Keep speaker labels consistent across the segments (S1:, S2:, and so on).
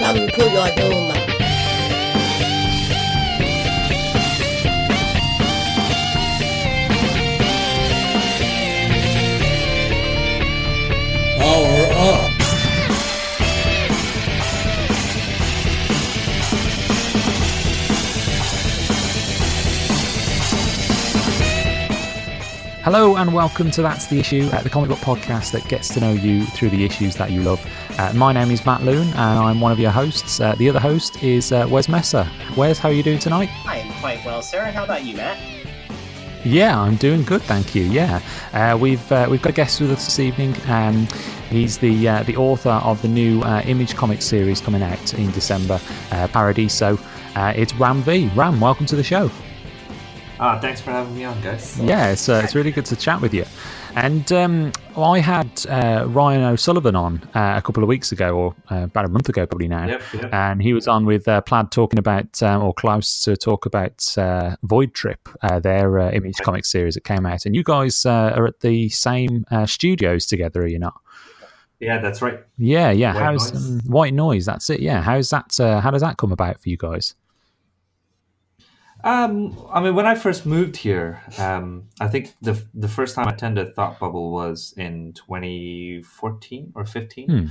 S1: Welcome to your doom.
S2: Power up.
S3: Hello and welcome to That's the Issue, uh, the comic book podcast that gets to know you through the issues that you love. Uh, my name is Matt Loon and I'm one of your hosts. Uh, the other host is uh, Wes Messer. Wes, how are you doing tonight?
S4: I am quite well, sir. How about you, Matt?
S3: Yeah, I'm doing good, thank you. Yeah, uh, we've uh, we've got a guest with us this evening. Um, he's the uh, the author of the new uh, Image comic series coming out in December, uh, Paradiso. Uh, it's Ram V. Ram, welcome to the show.
S5: Ah, thanks for having me on, guys.
S3: Yeah, it's, uh, it's really good to chat with you. And um, I had uh, Ryan O'Sullivan on uh, a couple of weeks ago, or uh, about a month ago, probably now.
S5: Yep, yep.
S3: And he was on with uh, Plaid talking about, um, or Klaus to talk about uh, Void Trip, uh, their uh, image comic series that came out. And you guys uh, are at the same uh, studios together, are you not?
S5: Yeah, that's right.
S3: Yeah, yeah.
S5: White
S3: How's
S5: Noise.
S3: um, White Noise? That's it. Yeah. How's that? Uh, how does that come about for you guys?
S5: Um, I mean, when I first moved here, um, I think the the first time I attended Thought Bubble was in 2014 or 15,
S3: Hmm.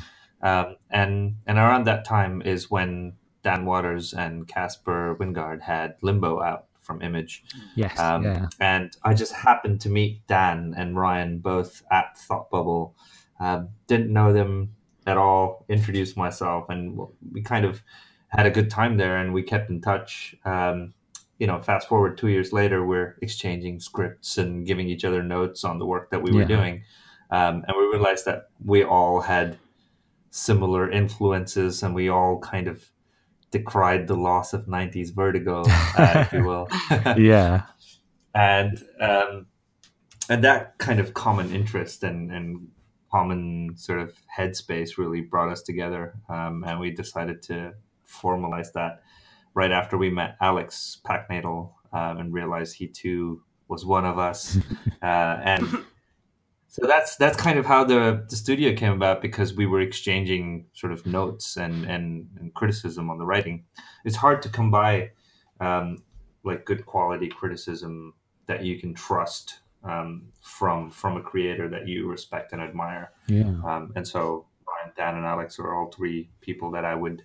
S5: um, and and around that time is when Dan Watters and Caspar Wijngaard had Limbo out from Image,
S3: Yes.
S5: um,
S3: yeah.
S5: and I just happened to meet Dan and Ryan both at Thought Bubble. Um, didn't know them at all. Introduced myself, and we kind of had a good time there, and we kept in touch. Um, you know, fast forward two years later, we're exchanging scripts and giving each other notes on the work that we were doing, um, and we realized that we all had similar influences, and we all kind of decried the loss of '90s vertigo, uh, if you will.
S3: Yeah.
S5: and um, and that kind of common interest and, and common sort of headspace really brought us together, um, and we decided to formalize that right after we met Alex Paknadel um, and realized he too was one of us, uh, and so that's that's kind of how the, the studio came about because we were exchanging sort of notes and, and, and criticism on the writing. It's hard to come by um, like good quality criticism that you can trust um, from from a creator that you respect and admire.
S3: Yeah.
S5: Um, and so Brian, Dan, and Alex are all three people that I would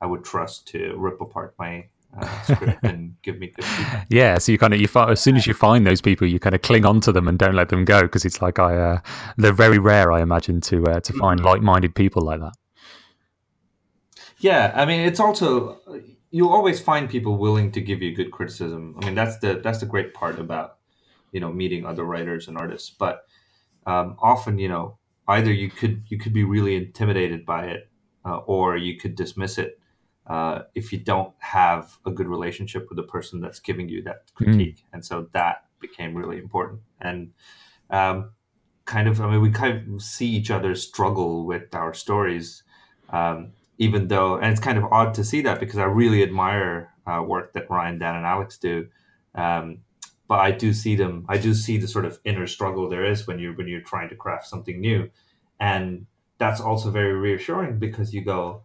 S5: I would trust to rip apart my uh, script and give me good feedback.
S3: Yeah, so you kind of you fi- as soon as you find those people, you kind of cling on to them and don't let them go because it's like I uh, they're very rare, I imagine, to uh, to find like-minded people like that.
S5: Yeah, I mean, it's also you'll always find people willing to give you good criticism. I mean, that's the that's the great part about you know meeting other writers and artists. But um, often, you know, either you could you could be really intimidated by it, uh, or you could dismiss it uh, if you don't have a good relationship with the person that's giving you that critique. And so that became really important. And um, kind of, I mean, we kind of see each other struggle with our stories. Um, even though, and it's kind of odd to see that because I really admire uh, work that Ryan, Dan, and Alex do. Um, but I do see them. I do see the sort of inner struggle there is when you're when you're trying to craft something new, and that's also very reassuring because you go,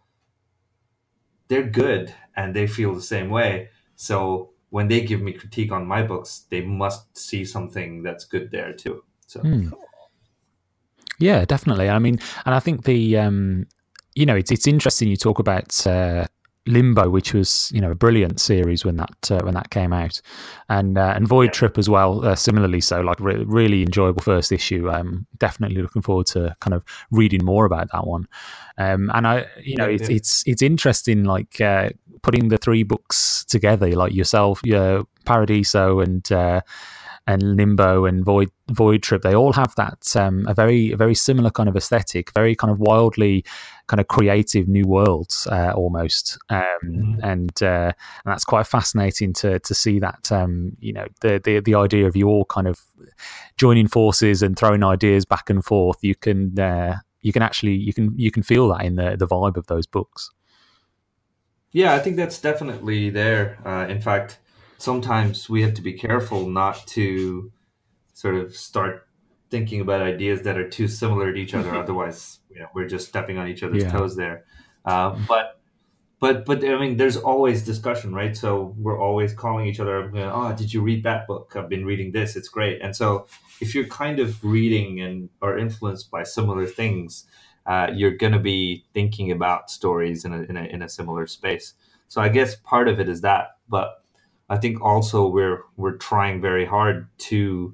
S5: they're good and they feel the same way. So when they give me critique on my books, they must see something that's good there too. So
S3: Hmm. Yeah, definitely. I mean, and I think the um, you know it's it's interesting you talk about uh, Limbo, which was you know a brilliant series when that uh, when that came out, and uh, and Void Trip as well, uh, similarly so. Like re- really enjoyable first issue. Um, definitely looking forward to kind of reading more about that one. Um, and I, you know,
S5: Yeah,
S3: it's
S5: yeah.
S3: it's it's interesting like uh, putting the three books together, like yourself, your Paradiso and. And Limbo and Void Void Trip, they all have that um, a very a very similar kind of aesthetic, very kind of wildly kind of creative new worlds uh, almost, um,
S5: Mhm.
S3: and uh, and that's quite fascinating to to see that um, you know the, the the idea of you all kind of joining forces and throwing ideas back and forth. You can uh, you can actually you can you can feel that in the the vibe of those books.
S5: Yeah, I think that's definitely there. Uh, in fact, sometimes we have to be careful not to sort of start thinking about ideas that are too similar to each other. Otherwise, you know, we're just stepping on each other's
S3: Yeah.
S5: toes there. Uh, but but but I mean, there's always discussion, right? So we're always calling each other. You know, oh, did you read that book? I've been reading this. It's great. And so if you're kind of reading and are influenced by similar things, uh, you're going to be thinking about stories in a, in a in a similar space. So I guess part of it is that, but I think also we're we're trying very hard to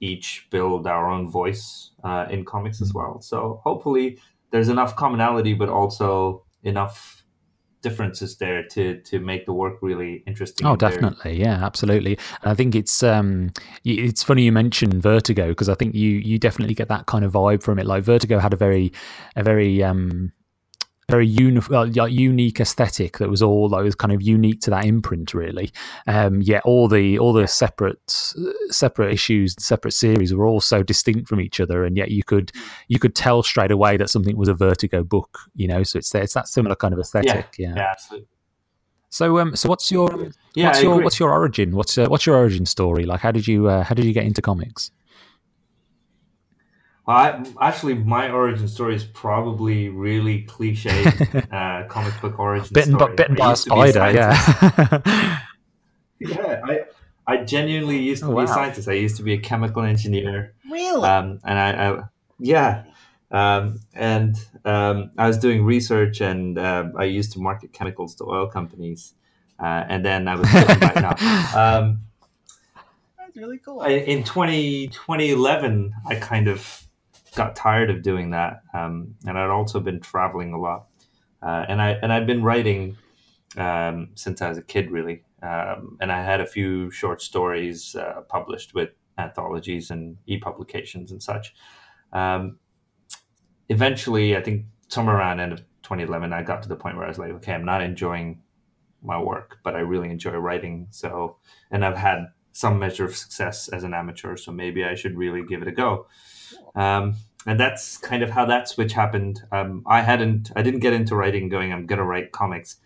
S5: each build our own voice uh, in comics as well. So hopefully there's enough commonality, but also enough differences there to to make the work really interesting.
S3: Oh, definitely, yeah, absolutely. And I think it's um, it's funny you mentioned Vertigo because I think you you definitely get that kind of vibe from it. Like Vertigo had a very a very um very uni- like unique aesthetic that was all that was kind of unique to that imprint really. Um yeah all the all the separate separate issues separate series were all so distinct from each other and yet you could you could tell straight away that something was a vertigo book you know? So it's it's that similar kind of aesthetic
S5: yeah, yeah. yeah. absolutely.
S3: So um so what's your yeah, what's your what's your origin? What's uh, what's your origin story? Like how did you uh, how did you get into comics
S5: well, I, actually, my origin story is probably really cliche uh, comic book origin
S3: bitten,
S5: story.
S3: Bitten by a spider, a
S5: yeah. yeah, I, I genuinely used to oh, be wow. a scientist. I used to be a chemical engineer.
S4: Really?
S5: Um, and I, I yeah. Um, and um, I was doing research, and uh, I used to market chemicals to oil companies. Uh, and then I was back now. Um,
S4: That's really cool.
S5: I, in 20, 2011, I kind of got tired of doing that, um, and I'd also been traveling a lot, uh, and I and I'd been writing um, since I was a kid, really, um, and I had a few short stories uh, published with anthologies and e-publications and such. Um, eventually, I think somewhere around end of 2011, I got to the point where I was like, okay, I'm not enjoying my work, but I really enjoy writing. So, and I've had some measure of success as an amateur, so maybe I should really give it a go. Um, and that's kind of how that switch happened. Um, I hadn't, I didn't get into writing going, I'm going to write comics.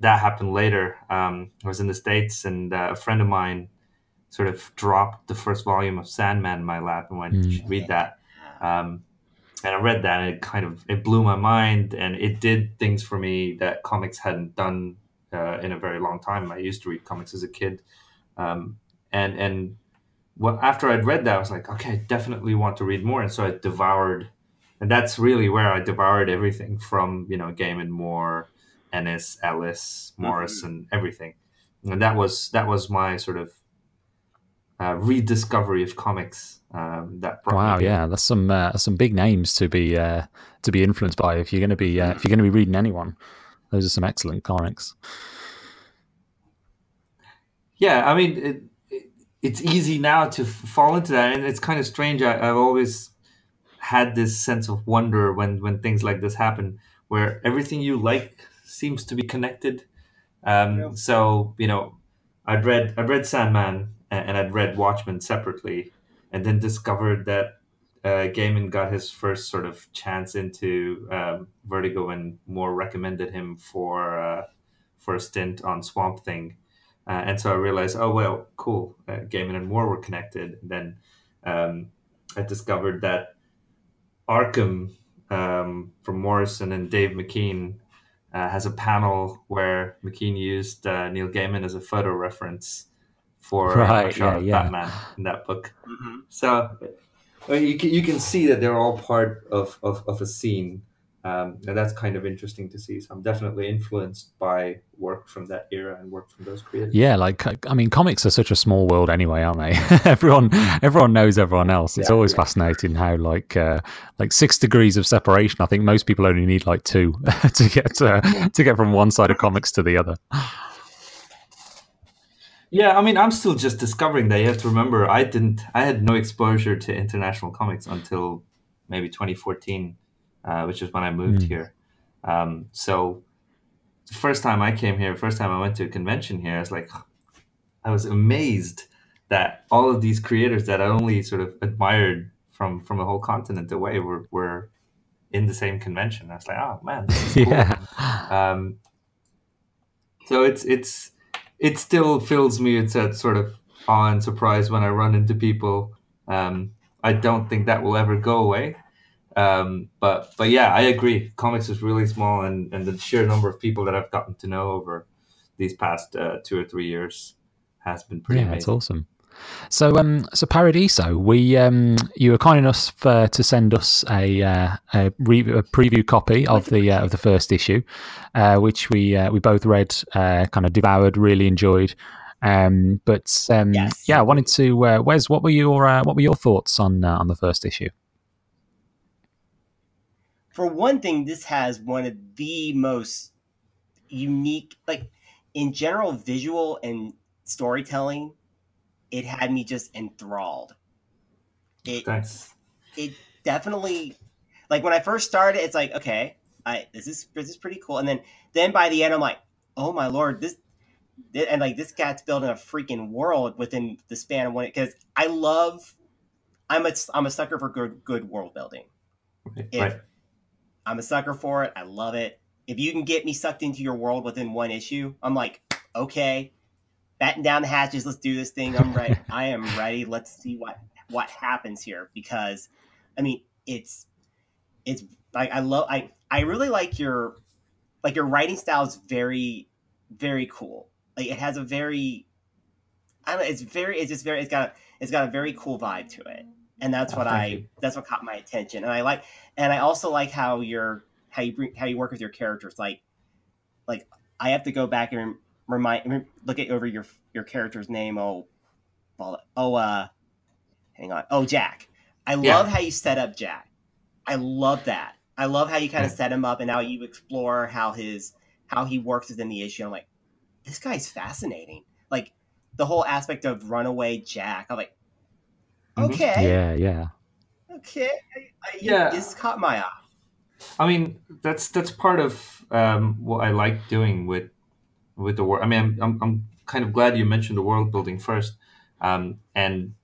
S5: That happened later. Um, I was in the States and uh, a friend of mine sort of dropped the first volume of Sandman in my lap and went, mm. You should read that. Um, and I read that and it kind of, it blew my mind and it did things for me that comics hadn't done uh, in a very long time. I used to read comics as a kid. Um, and, and well, after I'd read that, I was like, okay, I definitely want to read more. And so I devoured, and that's really where I devoured everything from, you know, Gaiman Moore, Ennis, Ellis, Morrison, mm-hmm. everything. And that was that was my sort of uh, rediscovery of comics. Um, that
S3: wow, yeah, that's some uh, some big names to be uh, to be influenced by if you're going to be uh, if you're going to be reading anyone. Those are some excellent comics.
S5: Yeah, I mean, it, it's easy now to fall into that, and it's kind of strange. I, have always had this sense of wonder when when things like this happen, where everything you like seems to be connected. Um, yeah. So you know, I'd read I'd read Sandman and, I'd read Watchmen separately, and then discovered that uh, Gaiman got his first sort of chance into um, Vertigo and Moore recommended him for uh, for a stint on Swamp Thing uh, and so I realized, oh, well, cool. Uh, Gaiman and Moore were connected. And then um, I discovered that Arkham um, from Morrison and Dave McKean uh, has a panel where McKean used uh, Neil Gaiman as a photo reference for uh, right, yeah, yeah. Batman in that book. Mm-hmm. So you can, you can see that they're all part of, of, of a scene um, and that's kind of interesting to see. So I'm definitely influenced by work from that era and work from those creators.
S3: Yeah, like I mean, comics are such a small world anyway, aren't they? everyone, everyone knows everyone else. It's yeah, always yeah. fascinating how like uh, like six degrees of separation. I think most people only need like two to get uh, to get from one side of comics to the other.
S5: Yeah, I mean, I'm still just discovering that. You have to remember, I didn't, I had no exposure to international comics until maybe 2014 uh, which is when I moved mm. here. Um, so the first time I came here, first time I went to a convention here, I was like, I was amazed that all of these creators that I only sort of admired from from a whole continent away were were in the same convention. I was like, oh man, cool. yeah. Um, so it's it's it still fills me with that sort of awe and surprise when I run into people. Um, I don't think that will ever go away. Um, but but yeah, I agree. Comics is really small, and and the sheer number of people that I've gotten to know over these past uh, two or three years has been pretty
S3: yeah,
S5: amazing.
S3: it's awesome. So, um, so Paradiso, we um, you were kind enough uh, to send us a, uh, a, re- a preview copy of the uh, of the first issue, uh, which we uh, we both read, uh, kind of devoured, really enjoyed. Um, but um,
S1: Yes.
S3: yeah, I wanted to. Uh, Wes, what were your uh, what were your thoughts on uh, on the first issue?
S1: For one thing, this has one of the most unique, like in general, visual and storytelling. It had me just enthralled. It
S5: Thanks.
S1: it definitely, like when I first started, it's like okay, I this is this is pretty cool, and then then by the end, I'm like, oh my lord, this. thi- And like this cat's building a freaking world within the span of one because I love, I'm a I'm a sucker for good good world building. If-
S5: right.
S1: I'm a sucker for it. I love it. If you can get me sucked into your world within one issue, I'm like, okay, batten down the hatches. Let's do this thing. I'm ready. I am ready. Let's see what what happens here because, I mean, it's it's like I love. I I really like your like your writing style is very very cool. Like it has a very I don't know. It's very. It's just very. It's got. A, it's got a very cool vibe to it, and that's
S5: Oh,
S1: what I.
S5: you.
S1: That's what caught my attention, and I like. And I also like how you're how you bring how you work with your characters. Like, like I have to go back and remind look at over your your character's name. Oh, oh, uh, hang on. Oh, Jack. I
S5: Yeah.
S1: love how you set up Jack. I love that. I love how you kind of set him up and how you explore how his how he works within the issue. I'm like, this guy's fascinating. Like the whole aspect of runaway Jack. I'm like. Okay,
S3: Yeah, yeah.
S1: okay, I, I,
S5: Yeah.
S1: this caught my eye.
S5: I mean, that's that's part of um, what I like doing with with the world. I mean, I'm, I'm I'm kind of glad you mentioned the world building first, um, and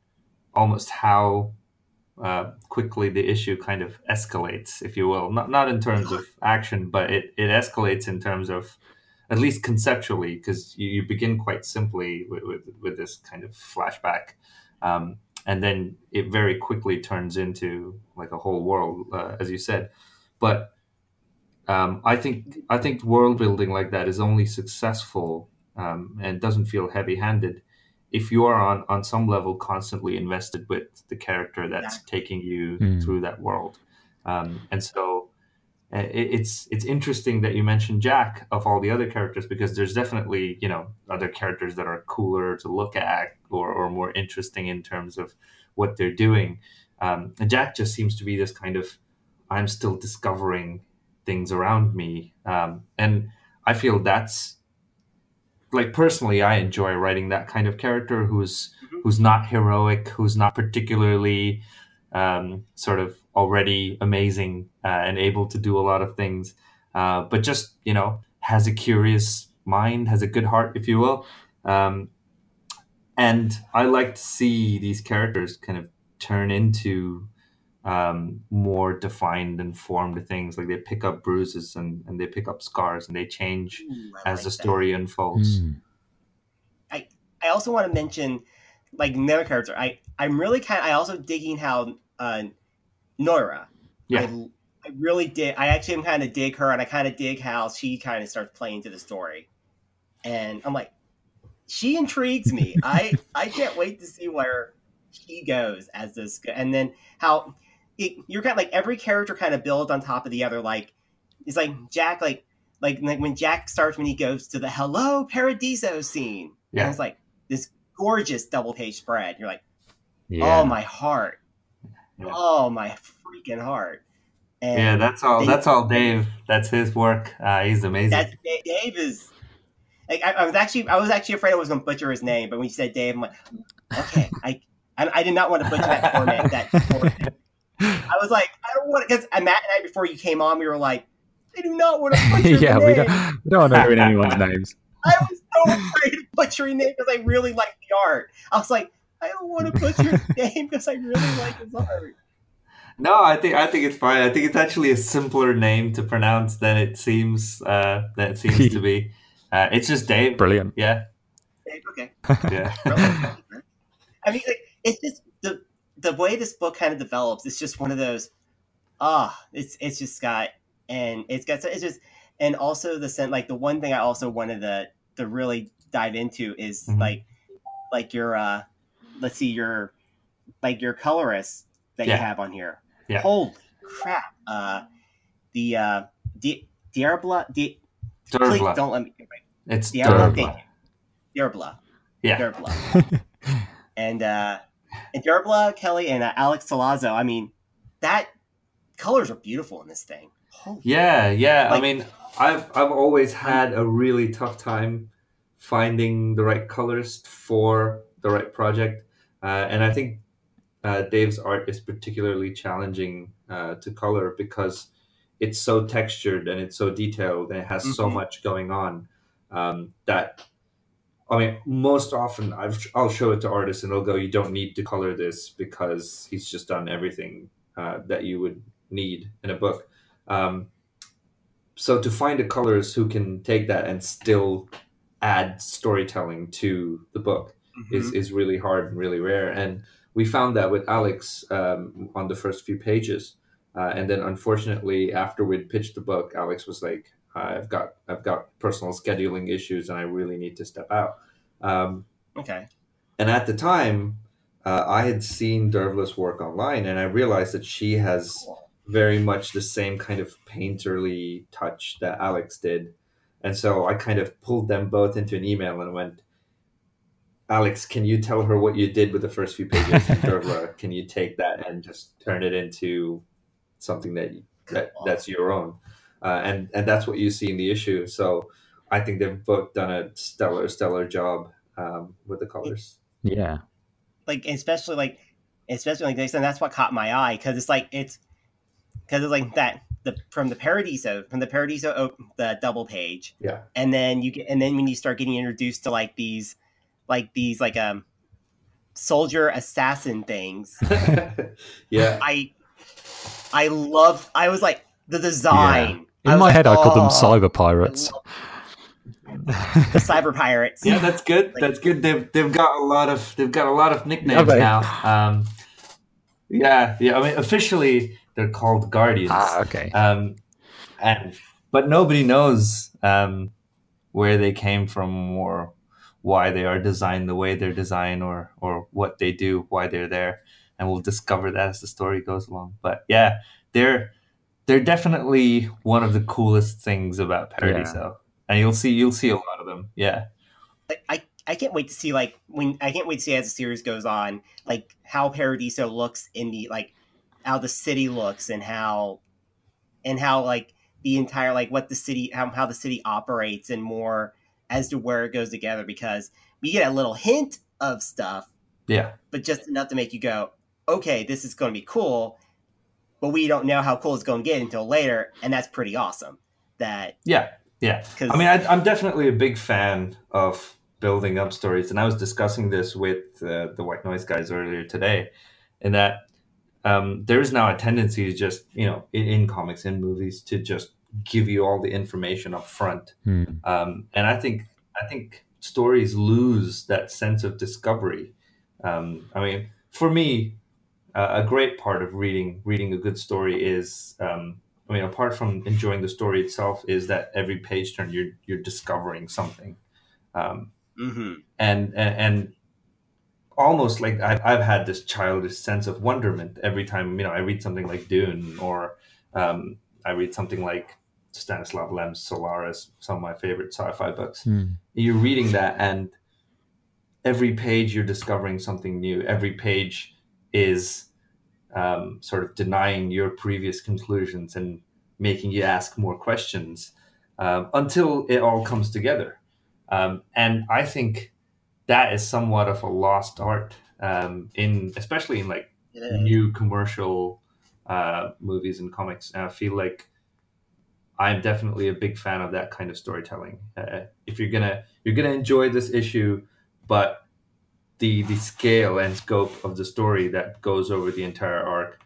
S5: almost how uh, quickly the issue kind of escalates, if you will. Not not in terms of action, but it, it escalates in terms of at least conceptually, because you, you begin quite simply with, with, with this kind of flashback. Um, and then it very quickly turns into like a whole world, uh, as you said. But um, I think I think world building like that is only successful um, and doesn't feel heavy-handed if you are on on some level constantly invested with the character that's taking you
S3: Mm.
S5: through that world. Um, and so uh, it, it's it's interesting that you mentioned Jack of all the other characters because there's definitely you know other characters that are cooler to look at or, or more interesting in terms of what they're doing. Um, and Jack just seems to be this kind of I'm still discovering things around me, um, and I feel that's like personally I enjoy writing that kind of character who's
S1: Mhm.
S5: who's not heroic, who's not particularly um, sort of already amazing uh, and able to do a lot of things, uh, but just you know has a curious mind, has a good heart, if you will. Um, and I like to see these characters kind of turn into um, more defined and formed things. Like they pick up bruises and, and they pick up scars and they change
S1: Ooh,
S5: as
S1: like
S5: the
S1: that.
S5: story unfolds.
S3: Mm.
S1: I also want to mention like another character. I I'm really kind. I also digging how uh, Nora.
S5: Yeah.
S1: I, I really did. I actually am kind of dig her, and I kind of dig how she kind of starts playing to the story. And I'm like, she intrigues me. I I can't wait to see where she goes as this. And then how it, you're kind of like every character kind of builds on top of the other. Like it's like Jack, like like like when Jack starts when he goes to the Hello Paradiso scene. And
S5: Yeah.
S1: it's like this gorgeous double page spread. You're like,
S3: Yeah.
S1: oh my heart,
S5: Yeah.
S1: oh my freaking heart. And
S5: Yeah, that's all.
S1: they-
S5: That's all, Dev. That's his work. Uh, he's amazing.
S1: that's Dev- is. Like I, I was actually, I was actually afraid I was going to butcher his name, but when you said Dev, I'm like, okay, I, I, I did not want to butcher that poor man. That poor man. I was like, I don't want to, because Matt and I before you came on, we were like, I do not want to butcher
S3: yeah, we
S1: name.
S3: don't, we don't want to ruin anyone's names.
S1: I was so afraid of butchering name because I really like the art. I was like, I don't want to butcher his name because I really like his art.
S5: no, I think I think it's fine. I think it's actually a simpler name to pronounce than it seems. Uh, than it seems to be. Uh, it's just Dev.
S3: Brilliant.
S5: Yeah,
S1: Dev, Okay.
S5: yeah.
S1: I mean, like, it's just the the way this book kind of develops. It's just one of those. ah, it's it's just got and it's got it's just and also the scent like the one thing I also wanted to to really dive into is
S5: Mhm.
S1: like like your uh let's see your like your colorist that
S5: Yeah.
S1: you have on here.
S5: Yeah.
S1: Holy crap. Uh the uh Di- Diabla Di- please don't let me Right.
S5: It's
S1: Diabla,
S5: Dearbhla.
S1: thank you. Diabla.
S5: Yeah.
S1: Diabla. and uh and Diabla, Kelly, and uh, Alex Sollazzo, I mean, that colors are beautiful in this thing. Holy
S5: Yeah, yeah. I mean, I've I've always had a really tough time finding the right colorist for the right project, uh, and I think uh, Dev's art is particularly challenging uh, to color because it's so textured and it's so detailed and it has so
S1: Mhm.
S5: much going on um, that. I mean, most often I've, I'll show it to artists and they'll go, "You don't need to color this because he's just done everything uh, that you would need in a book." Um, so to find a colorist who can take that and still add storytelling to the book is, is really hard and really rare. And we found that with Alex um, on the first few pages. Uh, and then unfortunately, after we'd pitched the book, Alex was like, "I've got I've got personal scheduling issues, and I really need to step out." Um,
S1: Okay.
S5: and at the time, uh, I had seen Dearbhla's work online, and I realized that she has very much the same kind of painterly touch that Alex did. And so I kind of pulled them both into an email and went, Alex, can you tell her what you did with the first few pages? And Dearbhla, can you take that and just turn it into something that, that that's your own? Uh, and and that's what you see in the issue. So I think they've both done a stellar, stellar job um, with the colors.
S3: yeah.
S1: Like especially like especially like this, and that's what caught my eye because it's like it's because it's like that the from the Paradiso from the Paradiso oh, the double page
S5: Yeah.
S1: and then you get and then when you start getting introduced to like these like these like um soldier assassin things
S5: yeah.
S1: i i love i was like the design I
S3: In
S1: was
S3: my
S1: like,
S3: head, I called them
S1: "Oh,
S3: cyber pirates.
S1: the cyber pirates
S5: Yeah, that's good. That's good. They've they've got a lot of they've got a lot of nicknames
S3: Okay.
S5: now. Um, yeah, yeah. I mean, officially they're called Guardians.
S3: ah, okay.
S5: Um, and but nobody knows um, where they came from or why they are designed the way they're designed or or what they do, why they're there, and we'll discover that as the story goes along. But yeah, they're they're definitely one of the coolest things about Paradiso, and you'll see you'll see a lot of them. Yeah.
S1: I I can't wait to see like when I can't wait to see as the series goes on like how Paradiso looks in the like how the city looks and how and how like the entire like what the city how, how the city operates and more as to where it goes together because we get a little hint of stuff
S5: Yeah.
S1: but just enough to make you go okay this is going to be cool but we don't know how cool it's going to get until later and that's pretty awesome that
S5: Yeah, yeah.
S1: because
S5: I mean, I, I'm definitely a big fan of building up stories, and I was discussing this with uh, the White Noise guys earlier today, in that um, there is now a tendency to just, you know, in, in comics, and movies, to just give you all the information up front,
S3: Hmm.
S5: um, and I think I think stories lose that sense of discovery. Um, I mean, for me, uh, a great part of reading reading a good story is um, I mean, apart from enjoying the story itself, is that every page turn you're you're discovering something, um,
S1: hmm
S5: and, and and almost like I've, I've had this childish sense of wonderment every time you know I read something like Dune or um, I read something like Stanislav Lem's Solaris, some of my favorite sci-fi books.
S3: Hmm.
S5: You're reading that, and every page you're discovering something new. Every page is um, sort of denying your previous conclusions and making you ask more questions um, until it all comes together. Um, and I think that is somewhat of a lost art um, in, especially in like new commercial uh, movies and comics. And I feel like I'm definitely a big fan of that kind of storytelling. Uh, if you're gonna you're gonna enjoy this issue, but the the scale and scope of the story that goes over the entire arc,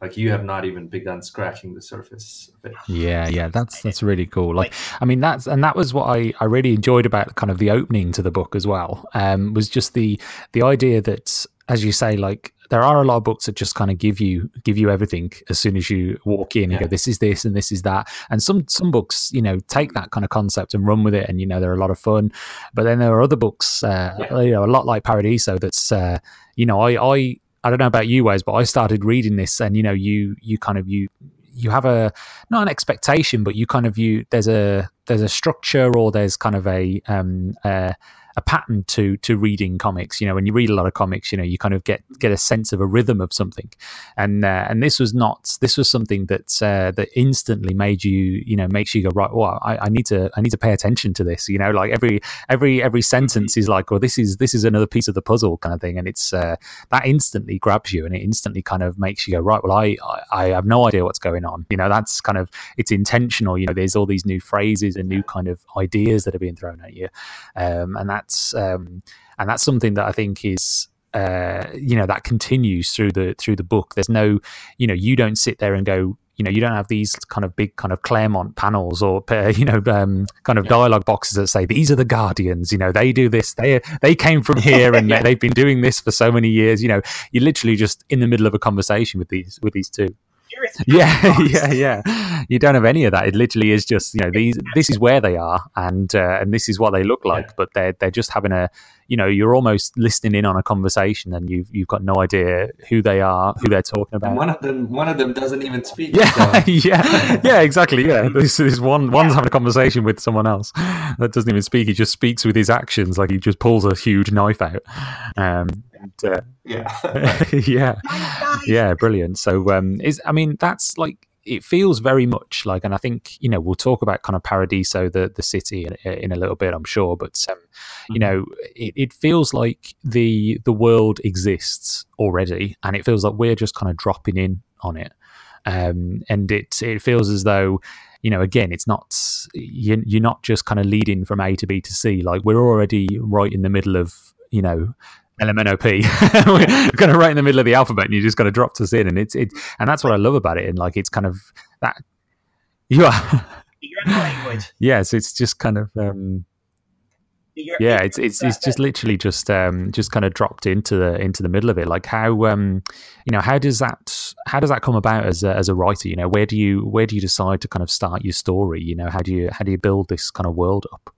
S5: like you have not even begun scratching the surface of it.
S3: Yeah, yeah, that's that's really cool. Like, I mean, that's and that was what I I really enjoyed about kind of the opening to the book as well. Um, was just the the idea that, as you say, like there are a lot of books that just kind of give you give you everything as soon as you walk in and
S5: Yeah.
S3: go this is this and this is that and some some books you know take that kind of concept and run with it and you know they're a lot of fun but then there are other books uh,
S5: Yeah.
S3: you know a lot like Paradiso that's uh, you know I I I don't know about you guys but I started reading this and you know you you kind of you you have a not an expectation but you kind of you there's a there's a structure or there's kind of a um uh, a pattern to to reading comics. You know, when you read a lot of comics, you know, you kind of get get a sense of a rhythm of something, and uh, and this was not. This was something that uh, that instantly made you, you know, makes you go right. Well, I, I need to I need to pay attention to this. You know, like every every every sentence is like, well, this is this is another piece of the puzzle kind of thing, and it's uh, that instantly grabs you, and it instantly kind of makes you go right. Well, I I, have no idea what's going on. You know, that's kind of it's intentional. You know, there's all these new phrases and new kind of ideas that are being thrown at you um, and that's um, and that's something that I think is uh, you know that continues through the through the book. There's no you know you don't sit there and go you know you don't have these kind of big kind of Claremont panels or uh, you know um, kind of
S5: Yeah.
S3: dialogue boxes that say these are the Guardians. You know they do this. They they came from here and
S5: Yeah.
S3: they, they've been doing this for so many years. You know you're literally just in the middle of a conversation with these with these two.
S1: Here it's
S3: Yeah, yeah, yeah. You don't have any of that. It literally is just you know these. This is where they are, and uh, and this is what they look like.
S5: Yeah.
S3: But they're they're just having a you know you're almost listening in on a conversation, and you've you've got no idea who they are, who they're talking
S5: And
S3: about.
S5: one of them, one of them doesn't even speak.
S3: Yeah,
S5: so-
S3: yeah, yeah, exactly. Yeah, this is one. One's having a conversation with someone else that doesn't even speak. He just speaks with his actions, like he just pulls a huge knife out. Um, and, uh,
S5: yeah.
S3: yeah, yeah, brilliant. So, um, is I mean, that's like it feels very much like, and I think you know we'll talk about kind of Paradiso, the the city, in, in a little bit, I'm sure. But um, you know, it, it feels like the the world exists already, and it feels like we're just kind of dropping in on it. Um, and it it feels as though you know again it's not you, you're not just kind of leading from A to B to C like we're already right in the middle of you know LMNOP we're kind of right in the middle of the alphabet and you just kind of dropped us in and it's it and that's what I love about it and like it's kind of that you are
S1: Figure out the language.
S3: yes it's just kind of um yeah it's it's it's just literally just um just kind of dropped into the into the middle of it. Like how um you know how does that how does that come about as a, as a writer? You know where do you where do you decide to kind of start your story? You know how do you how do you build this kind of world up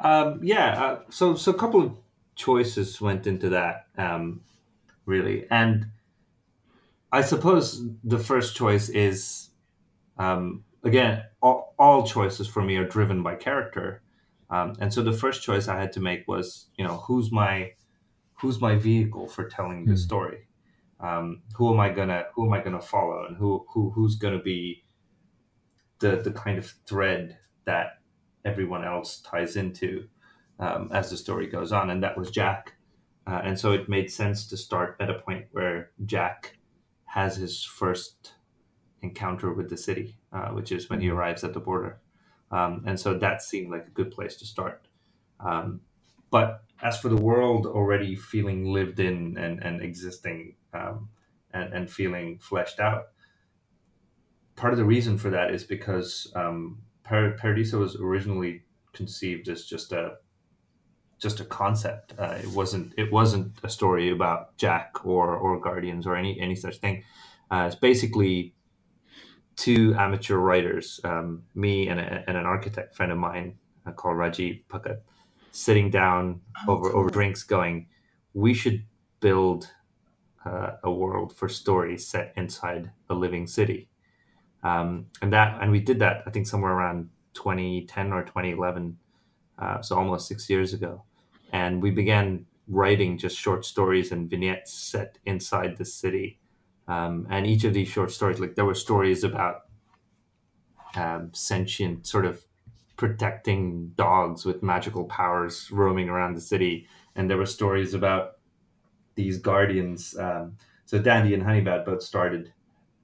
S5: Um, yeah. Uh, so, so a couple of choices went into that, um, really, and I suppose the first choice is, um, again, all, all choices for me are driven by character, um, and so the first choice I had to make was, you know, who's my, who's my vehicle for telling the
S3: Hmm.
S5: story. Um, who am I gonna, who am I gonna follow, and who, who, who's gonna be the the kind of thread that everyone else ties into um, as the story goes on, and that was Jack. Uh, and so it made sense to start at a point where Jack has his first encounter with the city, uh, which is when he arrives at the border. Um, and so that seemed like a good place to start. Um, but as for the world already feeling lived in and, and existing um, and, and feeling fleshed out, part of the reason for that is because um, Par- Paradiso was originally conceived as just a just a concept. Uh, it wasn't it wasn't a story about Jack or or Guardians or any any such thing. Uh, it's basically two amateur writers, um, me and, a, and an architect friend of mine uh, called Rajiv Pakat, sitting down
S1: Oh,
S5: over
S1: cool.
S5: over drinks, going, "We should build uh, a world for stories set inside a living city." Um, and that and we did that I think somewhere around 2010 or 2011 uh, so almost six years ago. And we began writing just short stories and vignettes set inside the city. Um, and each of these short stories, like there were stories about um, sentient sort of protecting dogs with magical powers roaming around the city, and there were stories about these guardians. Um, so Dandy and Honeybad both started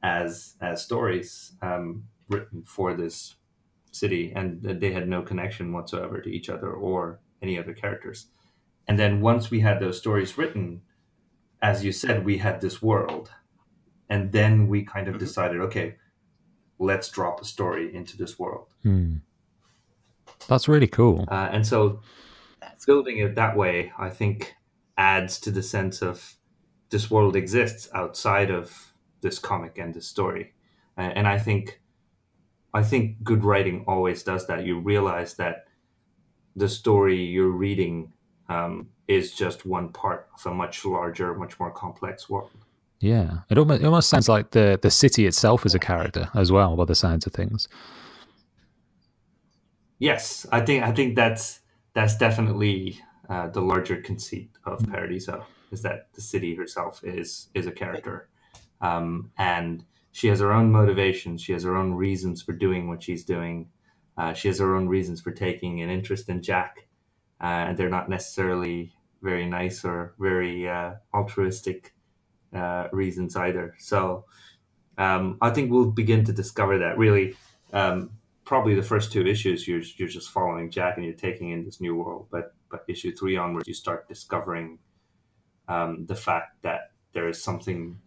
S5: as as stories um, written for this city, and they had no connection whatsoever to each other or any other characters. And then once we had those stories written, as you said, we had this world, and then we kind of
S1: Mhm.
S5: decided, okay, let's drop a story into this world.
S3: Hmm. That's really cool.
S5: Uh, and so building it that way, I think adds to the sense of this world exists outside of this comic and this story. Uh, and I think I think good writing always does that. You realize that the story you're reading um, is just one part of a much larger, much more complex world.
S3: Yeah, it almost it almost sounds like the the city itself is a character as well, by the sounds of things.
S5: Yes, I think I think that's that's definitely uh, the larger conceit of. Paradiso is that the city herself is is a character, um, and she has her own motivations. She has her own reasons for doing what she's doing. Uh, she has her own reasons for taking an interest in Jack, uh, and they're not necessarily very nice or very uh, altruistic uh, reasons either. So um, I think we'll begin to discover that really. Um, probably the first two issues, you're you're just following Jack and you're taking in this new world. But but issue three onwards, you start discovering um, the fact that there is something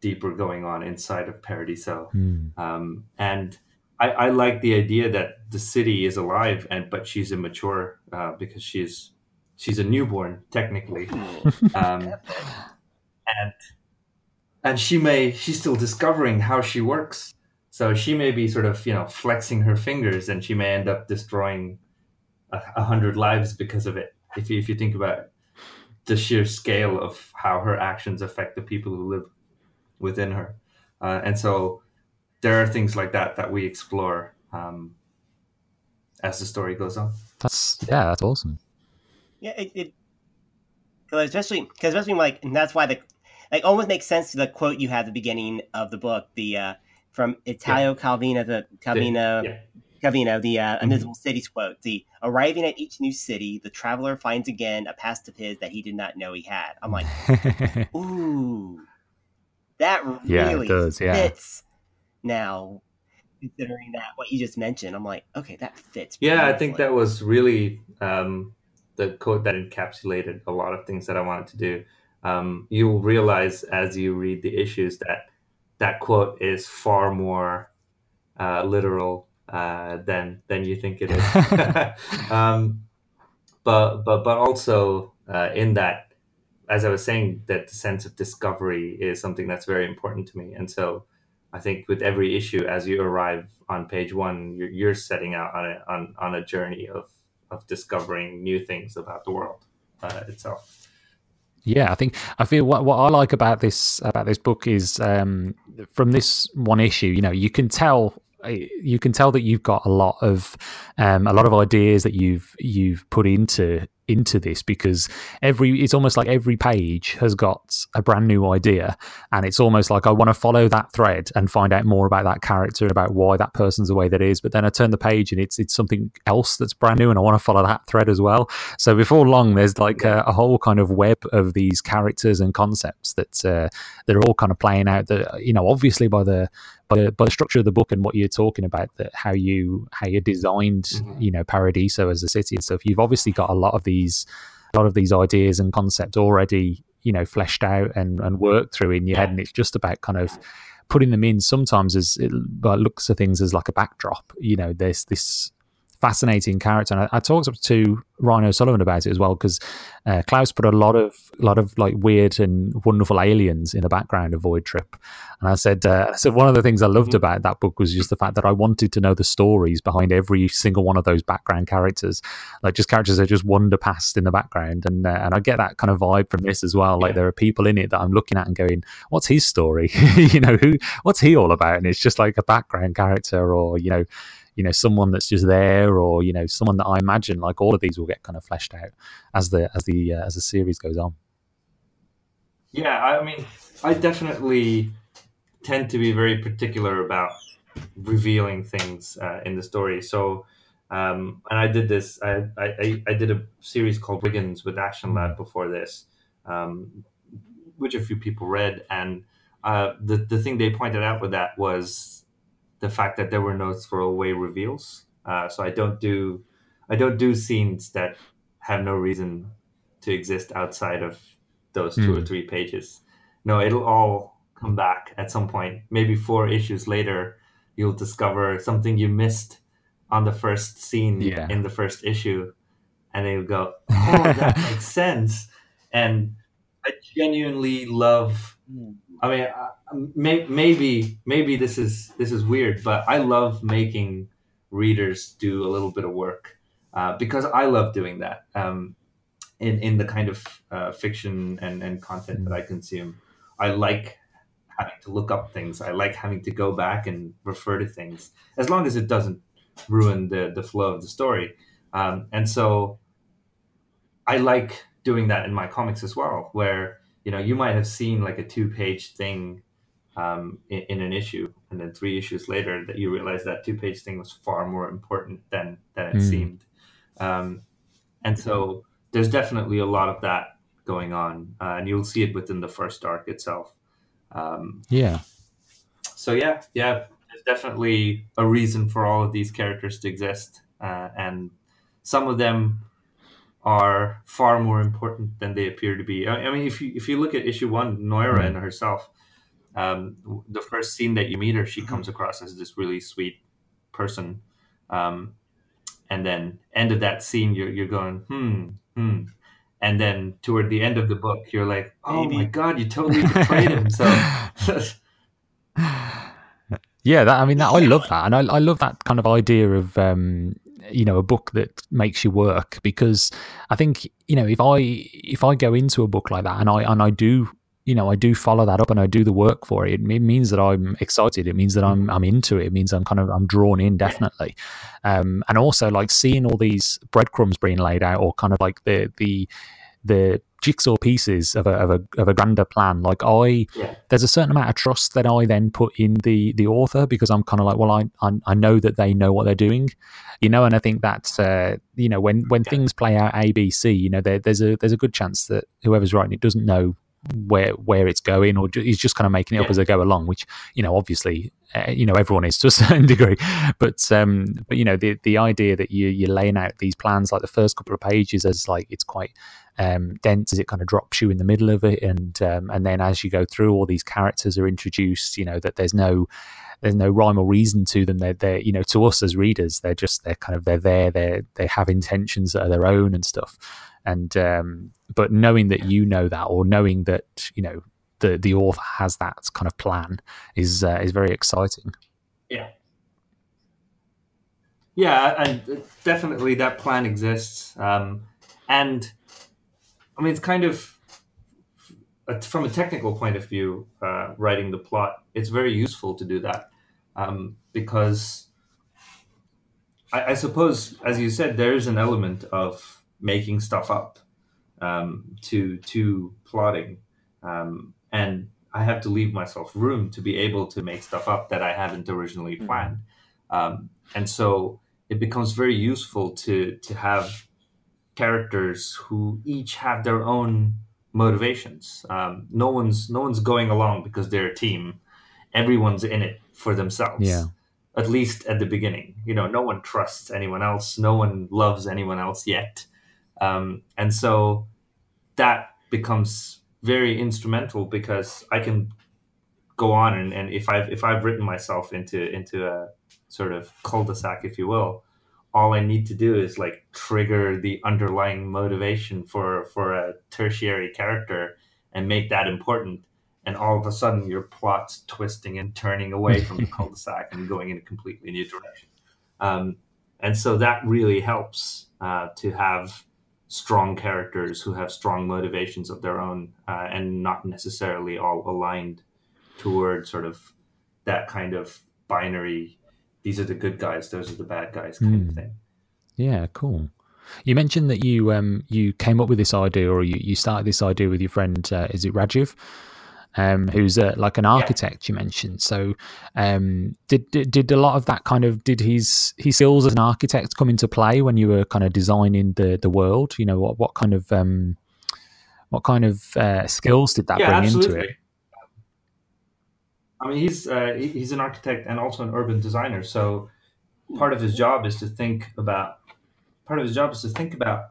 S5: deeper going on inside of Paradiso.
S3: Mm.
S5: Um, and I, I, like the idea that the city is alive and but she's immature uh, because she's she's a newborn technically, um, and and she may she's still discovering how she works. So she may be sort of you know flexing her fingers and she may end up destroying a, a hundred lives because of it. If you, if you think about the sheer scale of how her actions affect the people who live within her. Uh, and so there are things like that that we explore um, as the story goes on.
S3: That's yeah, that's awesome.
S1: Yeah, it, it especially because especially like and that's why the like almost makes sense to the quote you had at the beginning of the book, the uh, from Italo yeah. Calvino the Calvino. Yeah. Calvino, the uh, mm-hmm. Invisible Cities quote: "The arriving at each new city, the traveler finds again a past of his that he did not know he had." I'm like, ooh, that yeah, really does, yeah. fits now considering that what you just mentioned. I'm like okay that fits
S5: yeah i think that was really um, the quote that encapsulated a lot of things that i wanted to do. Um, you'll realize as you read the issues that that quote is far more uh, literal uh, than than you think it is. Um, but but but also uh, in that as I was saying, that the sense of discovery is something that's very important to me. And so I think with every issue, as you arrive on page one, you're, you're setting out on a, on, on a journey of, of discovering new things about the world uh, itself.
S3: Yeah, I think I feel what what I like about this about this book is um, from this one issue. You know, you can tell you can tell that you've got a lot of um, a lot of ideas that you've you've put into into this because every it's almost like every page has got a brand new idea and it's almost like I want to follow that thread and find out more about that character and about why that person's the way that is. But then I turn the page and it's it's something else that's brand new and I want to follow that thread as well. So before long there's like a, a whole kind of web of these characters and concepts that uh, that are all kind of playing out that you know obviously by the by the, by the structure of the book and what you're talking about that how you how you designed mm-hmm. you know Paradiso as a city and stuff you've obviously got a lot of these a lot of these ideas and concepts already you know fleshed out and, and worked through in your head. And it's just about kind of putting them in sometimes as it looks at things as like a backdrop you know there's this fascinating character. And I, I talked to Ryan O'Sullivan about it as well because uh, Klaus put a lot of lot of like weird and wonderful aliens in the background of Void Trip. And I said, uh, so one of the things I loved mm-hmm. about that book was just the fact that I wanted to know the stories behind every single one of those background characters, like just characters that just wander past in the background. And uh, and I get that kind of vibe from this as well. Like yeah. there are people in it that I'm looking at and going, what's his story? you know, who what's he all about? And it's just like a background character, or you know you know someone that's just there or you know someone that i imagine like all of these will get kind of fleshed out as the as the uh, as the series goes on
S5: yeah i mean i definitely tend to be very particular about revealing things uh, in the story so um, and I did this. I, I, I did a series called Wiggins with Action Lab before this, um, which a few people read. And uh, the the thing they pointed out with that was the fact that there were no throwaway reveals. Uh, so I don't do I don't do scenes that have no reason to exist outside of those mm. two or hmm. three pages. No, it'll all come back at some point. Maybe four issues later, you'll discover something you missed on the first scene yeah. in the first issue, and then you go, "Oh, that makes sense." and I genuinely love. I mean, may, maybe maybe this is this is weird, but I love making readers do a little bit of work uh, because I love doing that um, in in the kind of uh, fiction and, and content that I consume. I like having to look up things. I like having to go back and refer to things, as long as it doesn't ruin the the flow of the story. Um, and so, I like doing that in my comics as well, where you know you might have seen like a two page thing um, in, in, an issue, and then three issues later that you realize that two page thing was far more important than than it mm. seemed. Um, and so there's definitely a lot of that going on, uh, and you'll see it within the first arc itself. Um,
S3: yeah.
S5: So yeah, yeah, there's definitely a reason for all of these characters to exist, uh, and some of them are far more important than they appear to be. I, I mean, if you if you look at issue one, Noira and herself, um, the first scene that you meet her, she comes across as this really sweet person, um, and then end of that scene, you're you're going hmm hmm, and then toward the end of the book, you're like, oh Maybe. my god, you totally betrayed him. So.
S3: yeah, that I mean, that, I love that, and I, I love that kind of idea of um, you know a book that makes you work because I think you know if I if I go into a book like that and I and I do you know I do follow that up and I do the work for it. It means that I'm excited. It means that I'm I'm into it. It means I'm kind of I'm drawn in definitely, um, and also like seeing all these breadcrumbs being laid out or kind of like the the the jigsaw pieces of a, of a of a grander plan. Like I, yeah. there's a certain amount of trust that I then put in the the author because I'm kind of like, well, I, I, I know that they know what they're doing, you know, and I think that uh, you know when when yeah. things play out A B C, you know, there, there's a there's a good chance that whoever's writing it doesn't know where where it's going or he's just kind of making it yeah. up as they go along which you know obviously uh, you know everyone is to a certain degree but um but you know the the idea that you you're laying out these plans like the first couple of pages as like it's quite um, dense as it kind of drops you in the middle of it, and um, and then as you go through, all these characters are introduced. You know that there's no there's no rhyme or reason to them. They're they're you know to us as readers, they're just they're kind of they're there. They they have intentions that are their own and stuff. And um, but knowing that you know that, or knowing that you know the the author has that kind of plan, is uh, is very exciting.
S5: Yeah. Yeah, and definitely that plan exists. Um, and I mean, it's kind of from a technical point of view, uh, writing the plot, it's very useful to do that um, because I, I, suppose, as you said, there is an element of making stuff up um, to to plotting, um, and I have to leave myself room to be able to make stuff up that I hadn't originally mm-hmm. planned, mm-hmm. and so it becomes very useful to to have characters who each have their own motivations. Um, no one's no one's going along because they're a team. Everyone's in it for themselves.
S3: Yeah.
S5: At least at the beginning, you know, no one trusts anyone else. No one loves anyone else yet, um, and so that becomes very instrumental because I can go on and, and if I've if I've written myself into into a sort of cul-de-sac, if you will, all I need to do is like trigger the underlying motivation for for a tertiary character and make that important. And all of a sudden your plot's twisting and turning away from the cul-de-sac and going in a completely new direction. Um, and so that really helps uh, to have strong characters who have strong motivations of their own uh, and not necessarily all aligned toward sort of that kind of binary these are the good guys, those are the bad guys kind mm. of hmm. thing.
S3: Yeah, cool. You mentioned that you um you came up with this idea, or you, you started this idea with your friend. Uh, is it Rajiv? Um, who's uh, like an architect yeah. you mentioned. So, um, did, did, did a lot of that kind of did his his skills as an architect come into play when you were kind of designing the the world? You know, what what kind of um, what kind of uh, skills did that yeah, bring absolutely. into it?
S5: I mean, he's uh, he's an architect and also an urban designer. So part of his job is to think about part of his job is to think about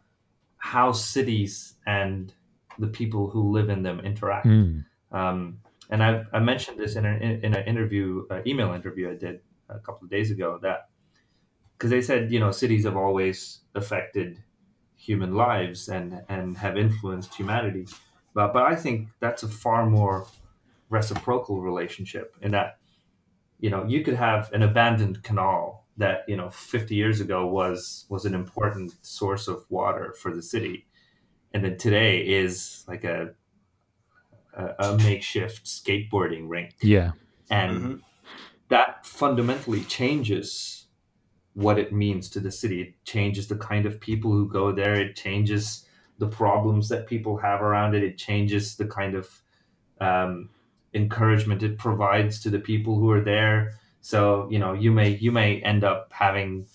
S5: how cities and the people who live in them interact. Mm. Um, and I, I, mentioned this in, an in an interview, uh, email interview I did a couple of days ago, that because they said you know cities have always affected human lives and and have influenced humanity. But but I think that's a far more reciprocal relationship in that you know you could have an abandoned canal that you know 50 years ago was was an important source of water for the city and then today is like a a, a makeshift skateboarding rink.
S3: Yeah.
S5: and
S1: Mm-hmm.
S5: that fundamentally changes what it means to the city. It changes the kind of people who go there. It changes the problems that people have around it. It changes the kind of um, encouragement it provides to the people who are there. So you know you may you may end up having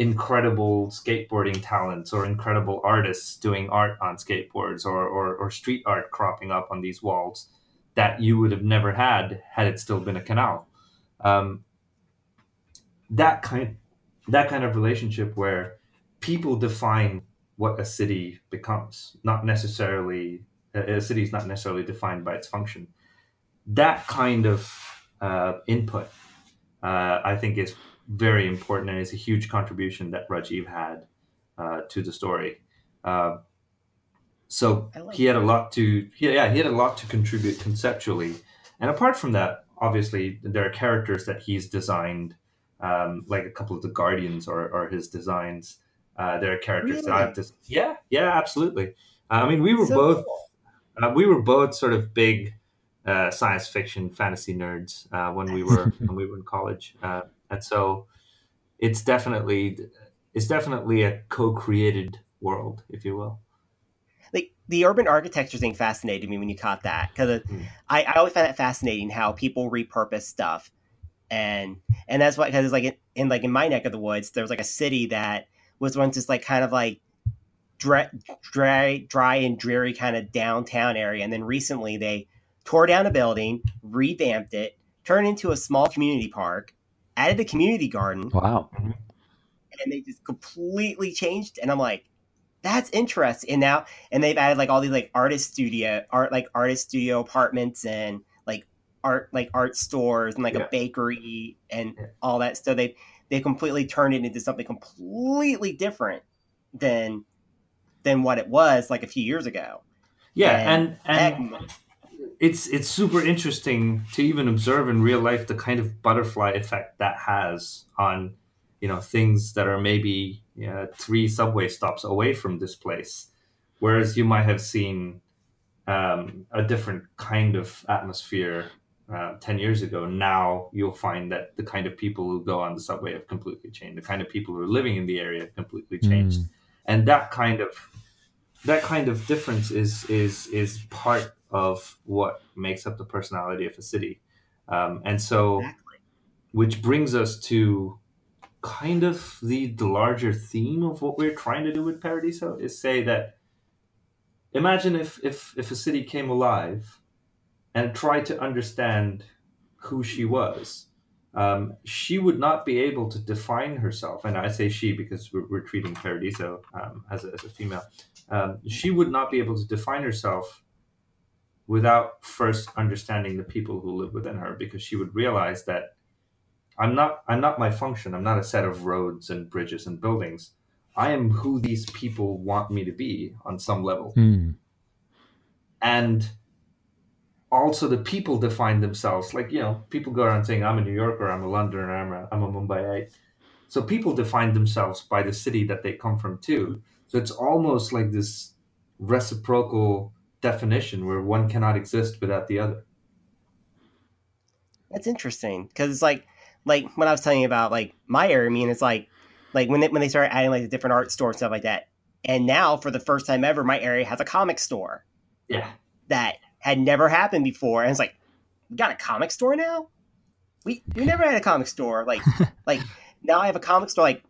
S5: incredible skateboarding talents or incredible artists doing art on skateboards or, or, or street art cropping up on these walls that you would have never had had it still been a canal. Um, that kind that kind of relationship where people define what a city becomes, not necessarily a city is not necessarily defined by its function. That kind of uh, input, uh, I think, is very important and it's a huge contribution that Rajiv had uh, to the story. Uh, so
S1: like
S5: he had a lot to yeah he had a lot to contribute conceptually, and apart from that, obviously there are characters that he's designed, um, like a couple of the Guardians are, are his designs. Uh, there are characters that I've just yeah yeah absolutely. Uh, I mean we were
S1: So
S5: both
S1: cool.
S5: uh, we were both sort of big uh, science fiction fantasy nerds uh, when we were when we were in college, uh, and so it's definitely it's definitely a co-created world, if you will.
S1: like the urban architecture thing fascinated me when you caught that because
S5: Mm.
S1: I, I always find that fascinating how people repurpose stuff and and that's why because it's like in, in like in my neck of the woods there was like a city that was once this like kind of like dry, dry dry and dreary kind of downtown area and then recently they tore down a building revamped it turned it into a small community park added a community garden
S3: Wow.
S1: and they just completely changed and i'm like that's interesting and now and they've added like all these like artist studio art like artist studio apartments and like art like art stores and like
S5: Yeah.
S1: a bakery and
S5: Yeah.
S1: all that so they they completely turned it into something completely different than than what it was like a few years ago
S5: Yeah,
S1: And
S5: and and it's it's super interesting to even observe in real life the kind of butterfly effect that has on you know things that are maybe three subway stops away from this place, whereas you might have seen um, a different kind of atmosphere uh, ten years ago. Now you'll find that the kind of people who go on the subway have completely changed. The kind of people who are living in the area have completely changed, and that kind of that kind of difference is is is part of what makes up the personality of a city. Um, and so
S1: exactly.
S5: which brings us to kind of the, the larger theme of what we're trying to do with paradiso is say that imagine if if if a city came alive and tried to understand who she was. Um, she would not be able to define herself and i say she because we're, we're treating paradiso um, as, a, as a female. Um, she would not be able to define herself without first understanding the people who live within her because she would realize that i'm not i'm not my function. I'm not a set of roads and bridges and buildings. I am who these people want me to be on some level.
S3: Hmm.
S5: and also the people define themselves. Like you know people go around saying i'm a new yorker i'm a londoner i'm a, I'm a mumbaiite so people define themselves by the city that they come from too. So it's almost like this reciprocal definition where one cannot exist without the other
S1: That's interesting because it's like like when I was telling you about like my area. I mean, it's like like when they when they started adding like the different art stores and stuff like that. And now, for the first time ever, my area has a comic store
S5: yeah
S1: that had never happened before. And it's like, we got a comic store now. We we never had a comic store. Like like now I have a comic store like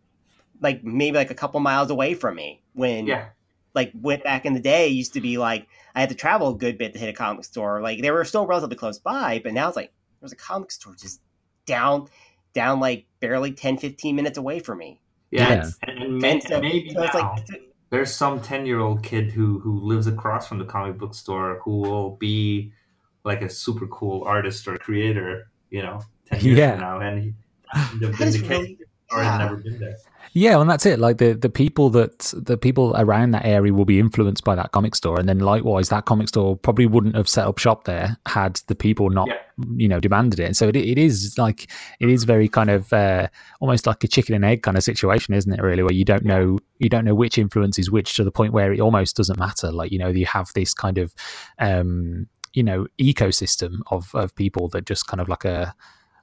S1: like maybe like a couple miles away from me. When
S5: yeah
S1: like went back in the day, used to be like I had to travel a good bit to hit a comic store. Like they were still relatively close by, but now it's like there's a comic store just down down like barely 10, 15 minutes away from me.
S5: yeah,
S3: Yeah.
S5: And, and may-
S1: And so,
S5: maybe
S1: so it's
S5: now,
S1: like
S5: there's some 10 year old kid who who lives across from the comic book store who will be like a super cool artist or creator you know 10 years
S3: Yeah.
S5: from now and he hasn't been the kid
S1: really
S5: or
S1: yeah.
S5: has never been there
S3: Yeah, and that's it. Like the the people that the people around that area will be influenced by that comic store, and then likewise, that comic store probably wouldn't have set up shop there had the people not,
S5: Yeah.
S3: you know, demanded it. And so it, it is like it is very kind of uh, almost like a chicken and egg kind of situation, isn't it? Really, where you don't know you don't know which influence is which to the point where it almost doesn't matter. Like you know, you have this kind of um, you know ecosystem of of people that just kind of like a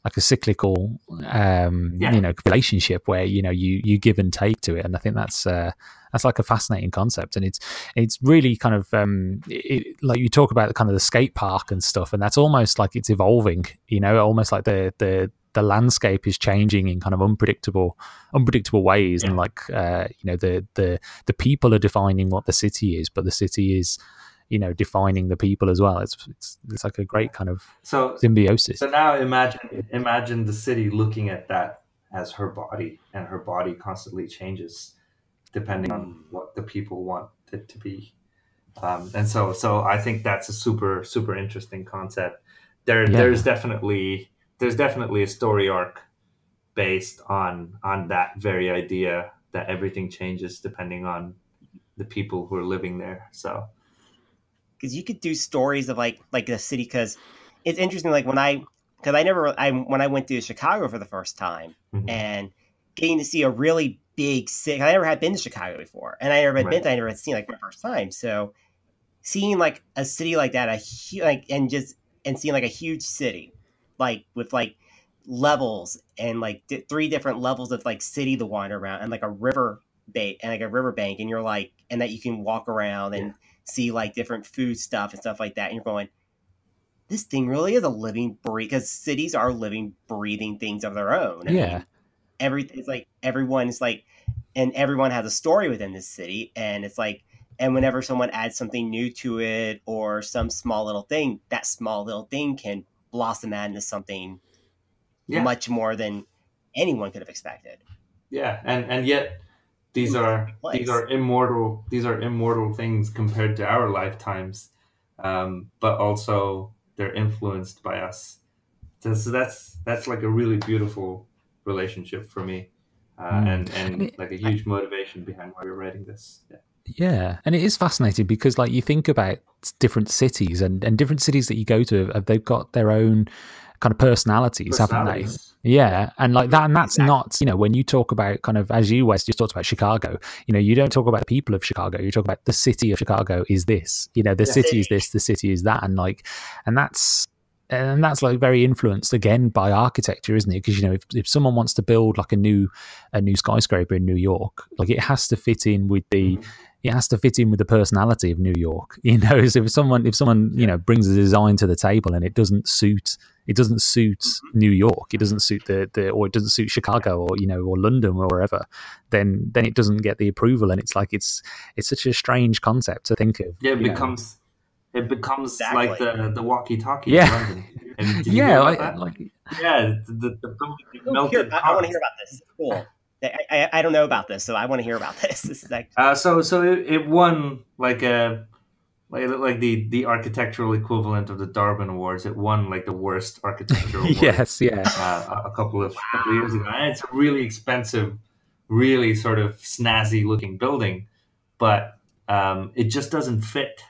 S3: like a cyclical um
S5: Yeah.
S3: you know relationship where you know you you give and take to it. And i think that's uh that's like a fascinating concept. And it's it's really kind of um it, like you talk about the kind of the skate park and stuff and that's almost like it's evolving you know almost like the the the landscape is changing in kind of unpredictable unpredictable ways. And like uh you know the the the people are defining what the city is but the city is you know defining the people as well it's it's, it's like a great kind of
S5: So
S3: symbiosis
S5: So now imagine imagine the city looking at that as her body, and her body constantly changes depending on what the people want it to be. Um, and so, so I think that's a super super interesting concept. There,
S3: Yeah.
S5: there's definitely there's definitely a story arc based on on that very idea that everything changes depending on the people who are living there. So
S1: because you could do stories of like like the city because it's interesting like when i because i never i when i went to chicago for the first time
S5: mhm.
S1: and getting to see a really big city i never had been to chicago before and i never had been
S5: Right.
S1: to i never had seen like my first time so seeing like a city like that a hu- like and just and seeing like a huge city like with like levels and like di- three different levels of like city to wander around and like a river bay and like a river bank and you're like and that you can walk around and see like different food stuff and stuff like that and you're going this thing really is a living breathe because cities are living breathing things of their own I
S3: Yeah.
S1: mean, everything's like everyone's like and everyone has a story within this city and it's like and whenever someone adds something new to it or some small little thing that small little thing can blossom out into something
S5: Yeah.
S1: much more than anyone could have expected
S5: Yeah, and and yet these are
S1: Place.
S5: these are immortal these are immortal things compared to our lifetimes, um, but also they're influenced by us. So, so that's that's like a really beautiful relationship for me, uh,
S3: Mm.
S5: and and
S3: And it-
S5: like a huge motivation behind why we're writing this. Yeah.
S3: Yeah, and it is fascinating because, like, you think about different cities and, and different cities that you go to, uh, they've got their own kind of personalities, haven't they? Yeah, and like that, and that's
S1: Exactly.
S3: not, you know, when you talk about kind of as you Wes just talked about Chicago, you know, you don't talk about the people of Chicago, you talk about the city of Chicago is this, you know, the
S5: Yeah.
S3: city is this, the city is that, and like, and that's. And that's like very influenced again by architecture, isn't it? Because you know, if, if someone wants to build like a new a new skyscraper in New York, like it has to fit in with the
S5: Mhm.
S3: It has to fit in with the personality of New York. You know, so if someone if someone you know brings a design to the table and it doesn't suit it doesn't suit mm-hmm. New York, it doesn't suit the, the or it doesn't suit Chicago or you know or London or wherever, then then it doesn't get the approval and it's like it's it's such a strange concept to think of.
S5: Yeah, it
S3: you know.
S5: becomes it becomes
S1: Exactly.
S5: like the the walkie-talkie
S3: Yeah.
S5: in London. And did you hear
S3: yeah,
S5: about
S3: like, like
S5: yeah, the, the, the building
S1: Oh, here, I, I want to hear about this. This cool. I, I, I don't know about this, so I want to hear about this. This is like,
S5: Uh, so so it, it won like a like, like the the architectural equivalent of the Darwin Awards. It won like the worst architectural award
S3: yes, yeah,
S5: uh, a a couple of couple of years ago. And it's a really expensive, really sort of snazzy looking building, but um, it just doesn't fit.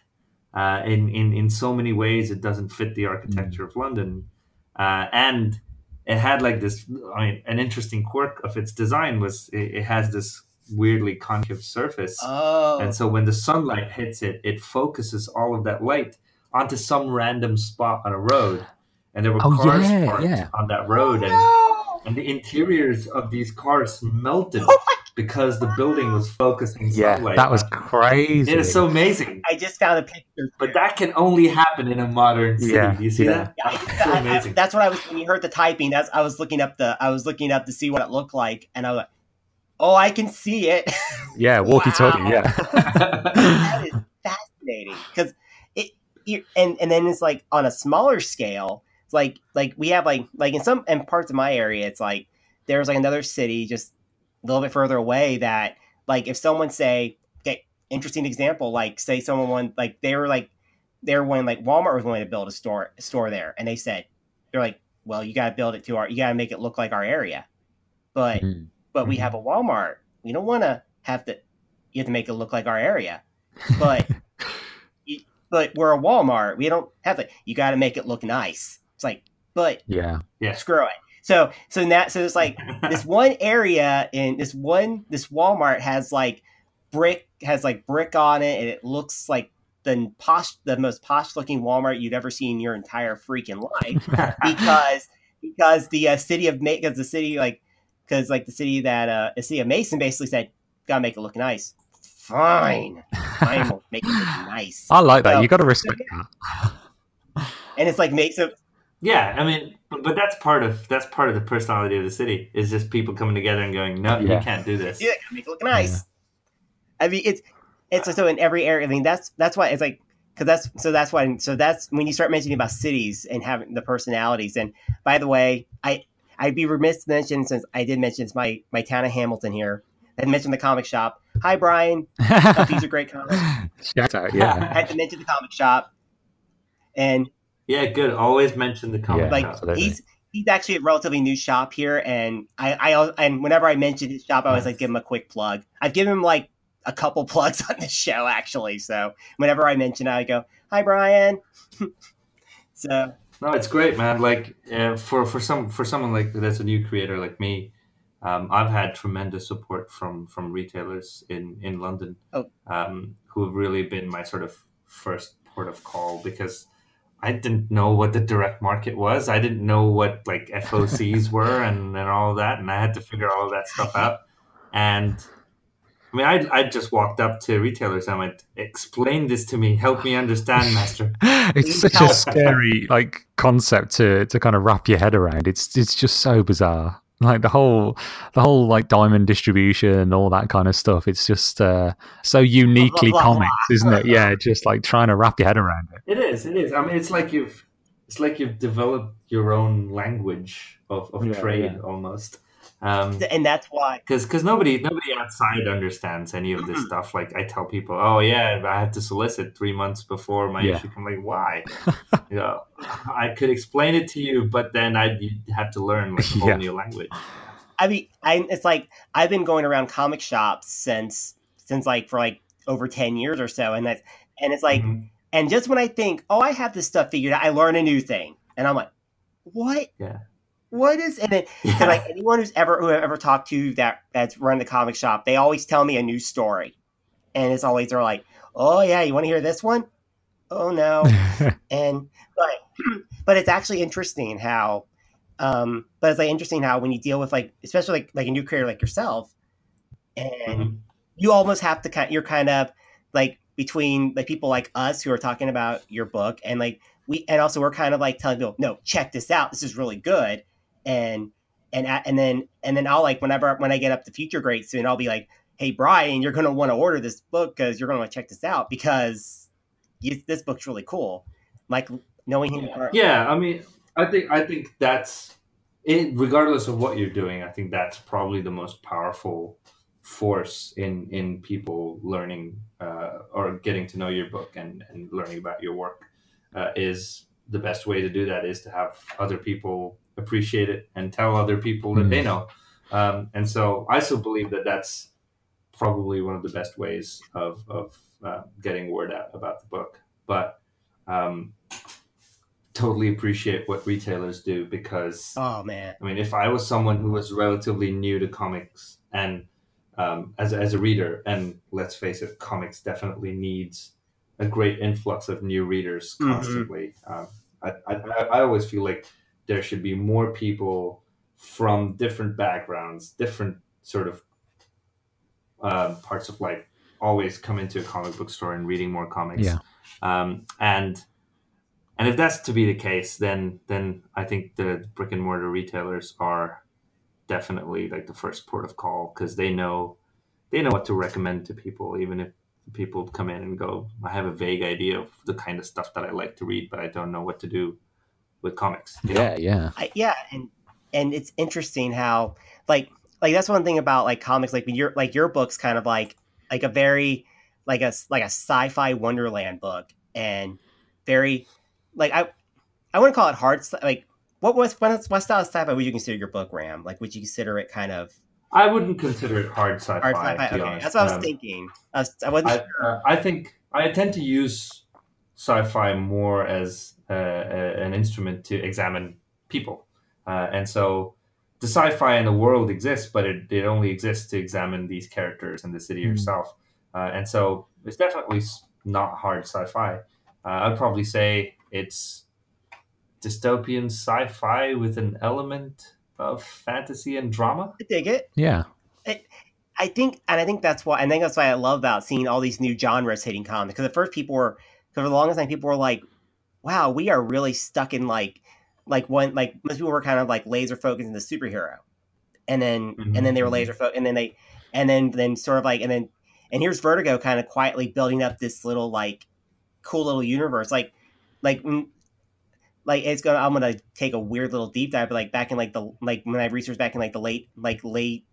S5: Uh, in, in in so many ways, it doesn't fit the architecture of London, uh, and it had like this. I mean, an interesting quirk of its design was it, it has this weirdly concave surface.
S1: oh,
S5: And so when the sunlight hits it, it focuses all of that light onto some random spot on a road. And there were
S3: Oh,
S5: cars
S3: yeah,
S5: parked
S3: yeah.
S5: on that road, and, oh,
S1: no!
S5: and the interiors of these cars melted
S1: Oh my-
S5: because the building was focusing
S3: yeah, that was crazy.
S5: It is so amazing,
S1: I just found a picture.
S5: but that can only happen in a modern city.
S3: Yeah,
S5: Do you see
S3: yeah.
S5: that?
S1: Yeah, I-
S5: so
S1: I- I- that's what I was when you heard the typing. That's I was looking up the I was looking up to see what it looked like, and I was like, "Oh, I can see it."
S3: yeah, walkie-talkie,
S1: Wow.
S3: yeah.
S1: that is fascinating because it, you and and then it's like on a smaller scale. It's like like we have like like in some in parts of my area, it's like there's like another city just a little bit further away that like if someone say okay interesting example like say someone want like they were like they were when like Walmart was going to build a store a store there and they said they're like well you got to build it to our you got to make it look like our area but
S3: Mm.
S1: but we
S3: Mhm.
S1: have a Walmart. We don't want to have to. You have to make it look like our area, but you- but we're a Walmart. We don't have to. You got to make it look nice. It's like, but
S3: yeah.
S5: Yeah.
S1: screw it. So so now so it's like this one area in this one this Walmart has like brick has like brick on it and it looks like the posh the most posh looking Walmart you've ever seen in your entire freaking life because because the uh, city of because the city like because like the city that uh the city of Mason basically said gotta make it look nice. Fine, fine, we'll make it look nice.
S3: I like that.
S1: So-
S3: you got to respect that.
S1: And it's like makes it
S5: yeah, I mean, but, but that's part of that's part of the personality of the city is just people coming together and going, no,
S3: Yeah.
S5: you can't do this.
S1: yeah, gotta make it look nice. I mean, it's it's so in every area. I mean, that's that's why it's like because that's so that's why so that's when you start mentioning about cities and having the personalities. And by the way, I I'd be remiss to mention since I did mention it's my my town of Hamilton here. I mentioned the comic shop. Hi, Brian. Thought these are great comics.
S3: Shout out,
S1: I
S3: yeah.
S1: had to mention the comic shop, and
S5: Yeah, good. Always mention the comic
S3: Yeah.
S1: like
S3: absolutely.
S1: he's he's actually a relatively new shop here, and I I and whenever I mention his shop, I always
S5: Nice.
S1: like give him a quick plug. I've given him like a couple plugs on the show actually, so whenever I mention it, I go, "Hi, Brian." so
S5: No, it's great, man. Like uh, for for some for someone like that's a new creator like me, um, I've had tremendous support from from retailers in in London,
S1: Oh.
S5: um, who have really been my sort of first port of call because I didn't know what the direct market was. I didn't know what like FOCs were and and all that, and I had to figure all that stuff out. And I mean, I I just walked up to retailers and I went, "Explain this to me. Help me understand, master."
S3: it's such a scary like concept to to kind of wrap your head around. It's it's just so bizarre. Like the whole the whole like diamond distribution and all that kind of stuff. It's just uh, so uniquely
S1: blah, blah,
S3: comics, isn't it? Yeah, just like trying to wrap your head around it.
S5: It is. It is. I mean, it's like you've it's like you've developed your own language of, of
S3: Yeah,
S5: trade
S3: yeah.
S5: almost. Um,
S1: and that's why
S5: because because nobody nobody outside understands any of this stuff. Like I tell people, oh yeah, I had to solicit three months before my
S3: Yeah.
S5: issue. I'm like, why? you know, I could explain it to you, but then I'd have to learn like a whole
S3: Yeah.
S5: new language.
S1: I mean, I it's like I've been going around comic shops since since like for like over ten years or so, and that's and it's like
S5: Mhm.
S1: and just when I think, oh, I have this stuff figured out, I learn a new thing, and I'm like, what?
S5: Yeah.
S1: What is and then
S5: Yeah.
S1: Like anyone who's ever who I've ever talked to that that's run the comic shop, they always tell me a new story, and it's always they're like, "Oh yeah, you want to hear this one? Oh no!" and but but it's actually interesting how, um, but it's like interesting how when you deal with like especially like like a new creator like yourself, and
S5: Mhm.
S1: you almost have to kind you're kind of like between like people like us who are talking about your book and like we and also we're kind of like telling people no check this out this is really good and and and then and then I'll like whenever when I get up to future grade soon I'll be like hey Brian you're gonna want to order this book because you're gonna want to check this out because you, this book's really cool like knowing him
S5: Yeah, I mean, I think I think that's it. Regardless of what you're doing, I think that's probably the most powerful force in in people learning uh, or getting to know your book and and learning about your work. Uh, is the best way to do that is to have other people appreciate it and tell other people that
S3: Mm.
S5: they know. Um, and so I still believe that that's probably one of the best ways of of uh, getting word out about the book. But um, totally appreciate what retailers do because
S1: oh man
S5: I mean, if I was someone who was relatively new to comics and um, as, as a reader, and let's face it, comics definitely needs a great influx of new readers
S1: Mhm.
S5: constantly. Um, I, I, I always feel like there should be more people from different backgrounds, different sort of uh, parts of life, always come into a comic book store and reading more comics.
S3: Yeah.
S5: Um, and and if that's to be the case, then then I think the brick and mortar retailers are definitely like the first port of call because they know they know what to recommend to people, even if people come in and go, I have a vague idea of the kind of stuff that I like to read, but I don't know what to do with comics. you know?
S3: yeah, yeah.
S1: I, yeah, and and it's interesting how like like that's one thing about like comics like when your like your book's kind of like like a very like a like a sci-fi wonderland book and very like I I wouldn't call it hard sci- like what was what, what style of sci-fi would you consider your book Ram like would you consider it kind of
S5: I wouldn't consider it hard sci-fi.
S1: Hard sci-fi. Okay,
S5: honest.
S1: that's what I was
S5: Um,
S1: thinking. I, was, I wasn't
S5: I,
S1: sure.
S5: uh, I think I tend to use sci-fi more as a, an instrument to examine people, uh, and so the sci-fi in the world exists, but it, it only exists to examine these characters and the city
S3: Hmm.
S5: herself, uh, and so it's definitely not hard sci-fi. Uh, I'd probably say it's dystopian sci-fi with an element of fantasy and drama.
S1: I dig it.
S3: Yeah.
S1: I think, and I think that's why. I think that's why I love about seeing all these new genres hitting comics. Because at first, people were, because for the longest time, people were like, "Wow, we are really stuck in like, like one, like most people were kind of like laser focused in the superhero," and then and then they were
S5: Mhm.
S1: laser focused, and then they, and then then sort of like, and then and here's Vertigo kind of quietly building up this little like cool little universe, like like. Like it's gonna, I'm gonna take a weird little deep dive, but like back in like the like when I researched back in like the late like late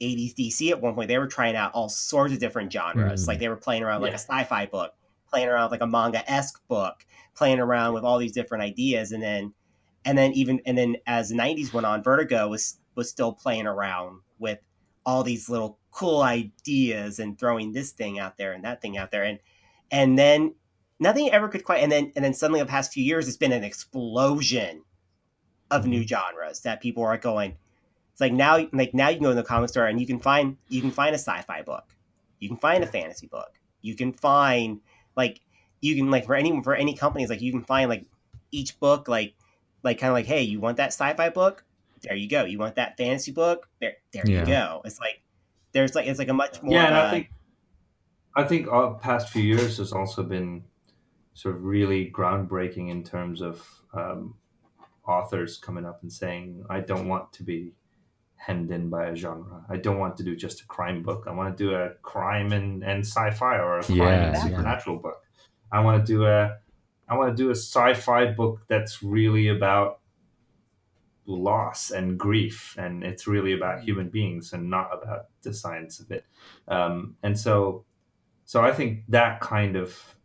S1: 80s DC at one point, they were trying out all sorts of different genres.
S3: Mhm.
S1: Like they were playing around with, like a sci-fi book, playing around with like a manga esque book, playing around with all these different ideas, and then and then even and then as the 90s went on, Vertigo was was still playing around with all these little cool ideas and throwing this thing out there and that thing out there, and and then nothing ever could quite and then and then suddenly the past few years it's been an explosion of new mm-hmm. genres that people are going it's like now like now you can go in the comic store and you can find you can find a sci-fi book you can find a fantasy book you can find like you can like for any for any companies like you can find like each book like like kind of like hey you want that sci-fi book? There you go. You want that fantasy book? There there
S3: Yeah.
S1: you go. It's like there's like it's like a much more
S5: yeah, and
S1: uh,
S5: I think I think our past few years has also been sort of really groundbreaking in terms of um, authors coming up and saying, "I don't want to be hemmed in by a genre. I don't want to do just a crime book. I want to do a crime and, and sci-fi or a crime
S3: Yeah,
S5: and
S1: yeah.
S5: supernatural book. I want to do a I want to do a sci-fi book that's really about loss and grief and it's really about human beings and not about the science of it um, and so so i think that kind of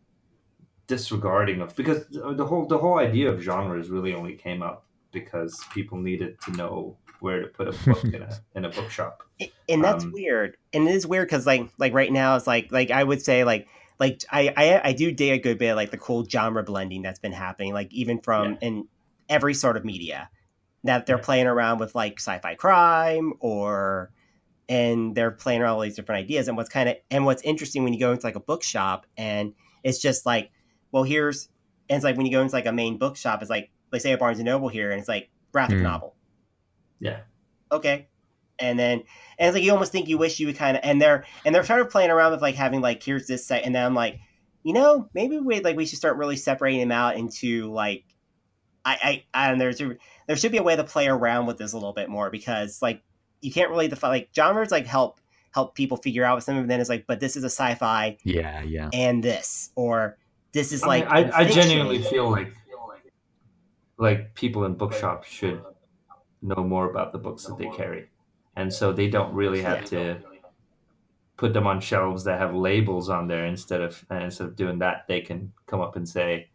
S5: disregarding of because the whole the whole idea of genres really only came up because people needed to know where to put a book in a in a bookshop.
S1: And that's
S5: Um,
S1: weird. And it is weird because like like right now it's like like i would say like like I, I i do dig a good bit of, like the cool genre blending that's been happening like even from in every sort of media that they're
S5: Yeah.
S1: playing around with like sci-fi crime or and they're playing around with all these different ideas. And what's kind of and what's interesting when you go into like a bookshop and it's just like well here's and it's like when you go into like a main bookshop it's like let's say a barnes and noble here and it's like graphic
S3: Hmm.
S1: novel
S5: yeah.
S1: Okay. And then and it's like you almost think you wish you would kind of and they're and they're sort of playing around with like having like here's this site and then i'm like you know maybe we like we should start really separating them out into like i i and there's there should be a way to play around with this a little bit more because like you can't really define like genres like help help people figure out what some of them is like but this is a sci-fi
S3: Yeah, yeah.
S1: and this or this is
S5: I,
S1: like
S5: mean, I, I genuinely feel like like people in bookshops should know more about the books that they carry and so they don't really have to put them on shelves that have labels on there instead of and instead of doing that they can come up and say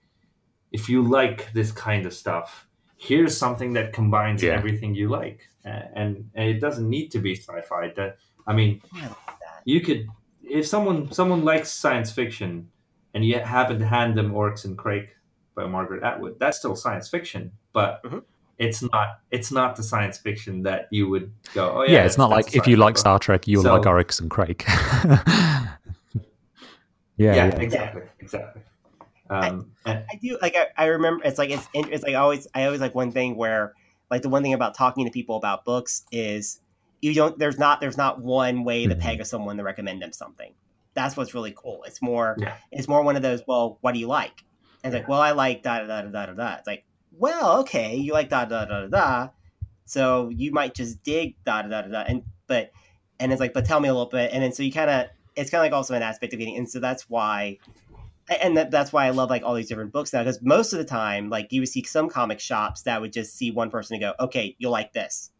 S5: if you like this kind of stuff here's something that combines
S3: Yeah.
S5: everything you like and, and it doesn't need to be sci-fi that i mean
S1: Yeah, I like that.
S5: you could if someone someone likes science fiction and you happen to hand them Oryx and Crake by margaret atwood that's still science fiction but
S1: Mhm.
S5: It's not it's not the science fiction that you would go oh
S3: yeah,
S5: yeah,
S3: it's not like if you like. Star Trek, you'll
S5: So-
S3: like Oryx and Crake. yeah,
S5: yeah,
S3: yeah.
S5: exactly exactly um, and,
S1: I do like I, I remember it's like it's it's like always I always like one thing where like the one thing about talking to people about books is you don't there's not there's not one way to
S3: Mhm.
S1: peg someone to recommend them something. That's what's really cool. It's more
S5: Yeah.
S1: it's more one of those well what do you like? And it's like well I like da da da da da da. It's like well okay you like da da da da da. So you might just dig da da da da and but and it's like but tell me a little bit. And then so you kind of it's kind of like also an aspect of getting and so that's why and that, that's why I love like all these different books now because most of the time like you would see some comic shops that would just see one person and go okay you'll like this.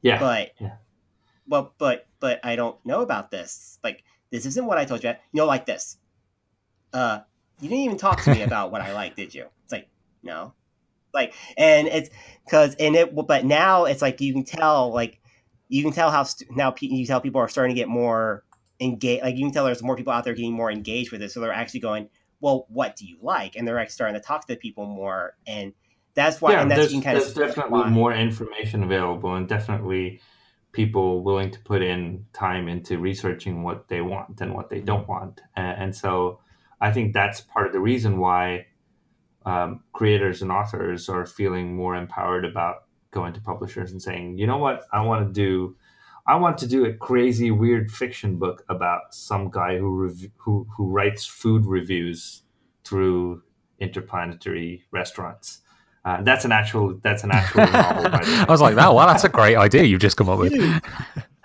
S5: Yeah.
S1: But
S5: Yeah.
S1: but but but I don't know about this. Like this isn't what I told you. You'll like this. Uh you didn't even talk to me about what I like did you? It's like no like and it's because and it but now it's like you can tell like you can tell how st- now pe- you tell people are starting to get more engaged. Like you can tell there's more people out there getting more engaged with it. So they're actually going, well, what do you like? And they're actually starting to talk to people more. And that's why,
S5: yeah,
S1: and that's
S5: there's,
S1: you can kind
S5: there's
S1: of
S5: definitely
S1: why.
S5: more information available, and definitely people willing to put in time into researching what they want and what they don't want. And, and so I think that's part of the reason why um, creators and authors are feeling more empowered about going to publishers and saying, you know what, I want to do. I want to do a crazy, weird fiction book about some guy who rev- who who writes food reviews through interplanetary restaurants. Uh, that's an actual that's an actual novel. By the way.
S3: I was like, "Oh, well, that's a great idea you've just come up with."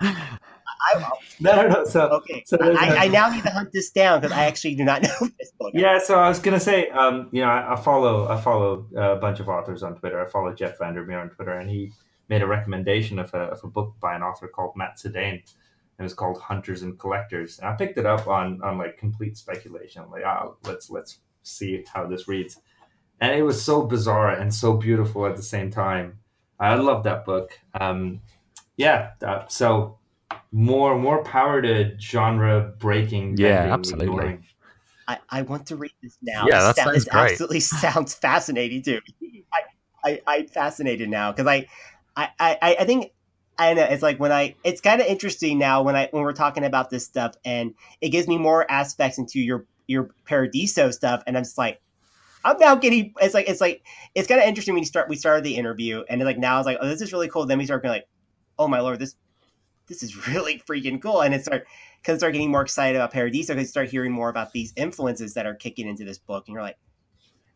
S5: No, no, no. So,
S1: okay,
S5: so
S1: I,
S5: a-
S1: I now need to hunt this down because I actually do not know this book.
S5: yeah. So I was gonna say, um, you know, I, I follow I follow a bunch of authors on Twitter. I follow Jeff Vandermeer on Twitter, and he made a recommendation of a, of a book by an author called Matt Suddain. It was called Hunters and Collectors, and I picked it up on on like complete speculation. Like, oh, let's let's see how this reads, and it was so bizarre and so beautiful at the same time. I love that book. Um, yeah, uh, so more more power to genre breaking.
S3: Yeah, absolutely.
S1: I, I want to read this now.
S3: Yeah,
S1: It
S3: that
S1: sounds-
S3: sounds great.
S1: absolutely sounds fascinating too. I, I, I'm fascinated now because I, I, I, I think I know it's like when I it's kind of interesting now when I when we're talking about this stuff and it gives me more aspects into your your Paradiso stuff and I'm just like I'm now getting it's like it's like it's kind of interesting when you start we started the interview and like now it's like oh this is really cool then we start being like oh my lord this this is really freaking cool and it start because I start getting more excited about Paradiso because you start hearing more about these influences that are kicking into this book and you're like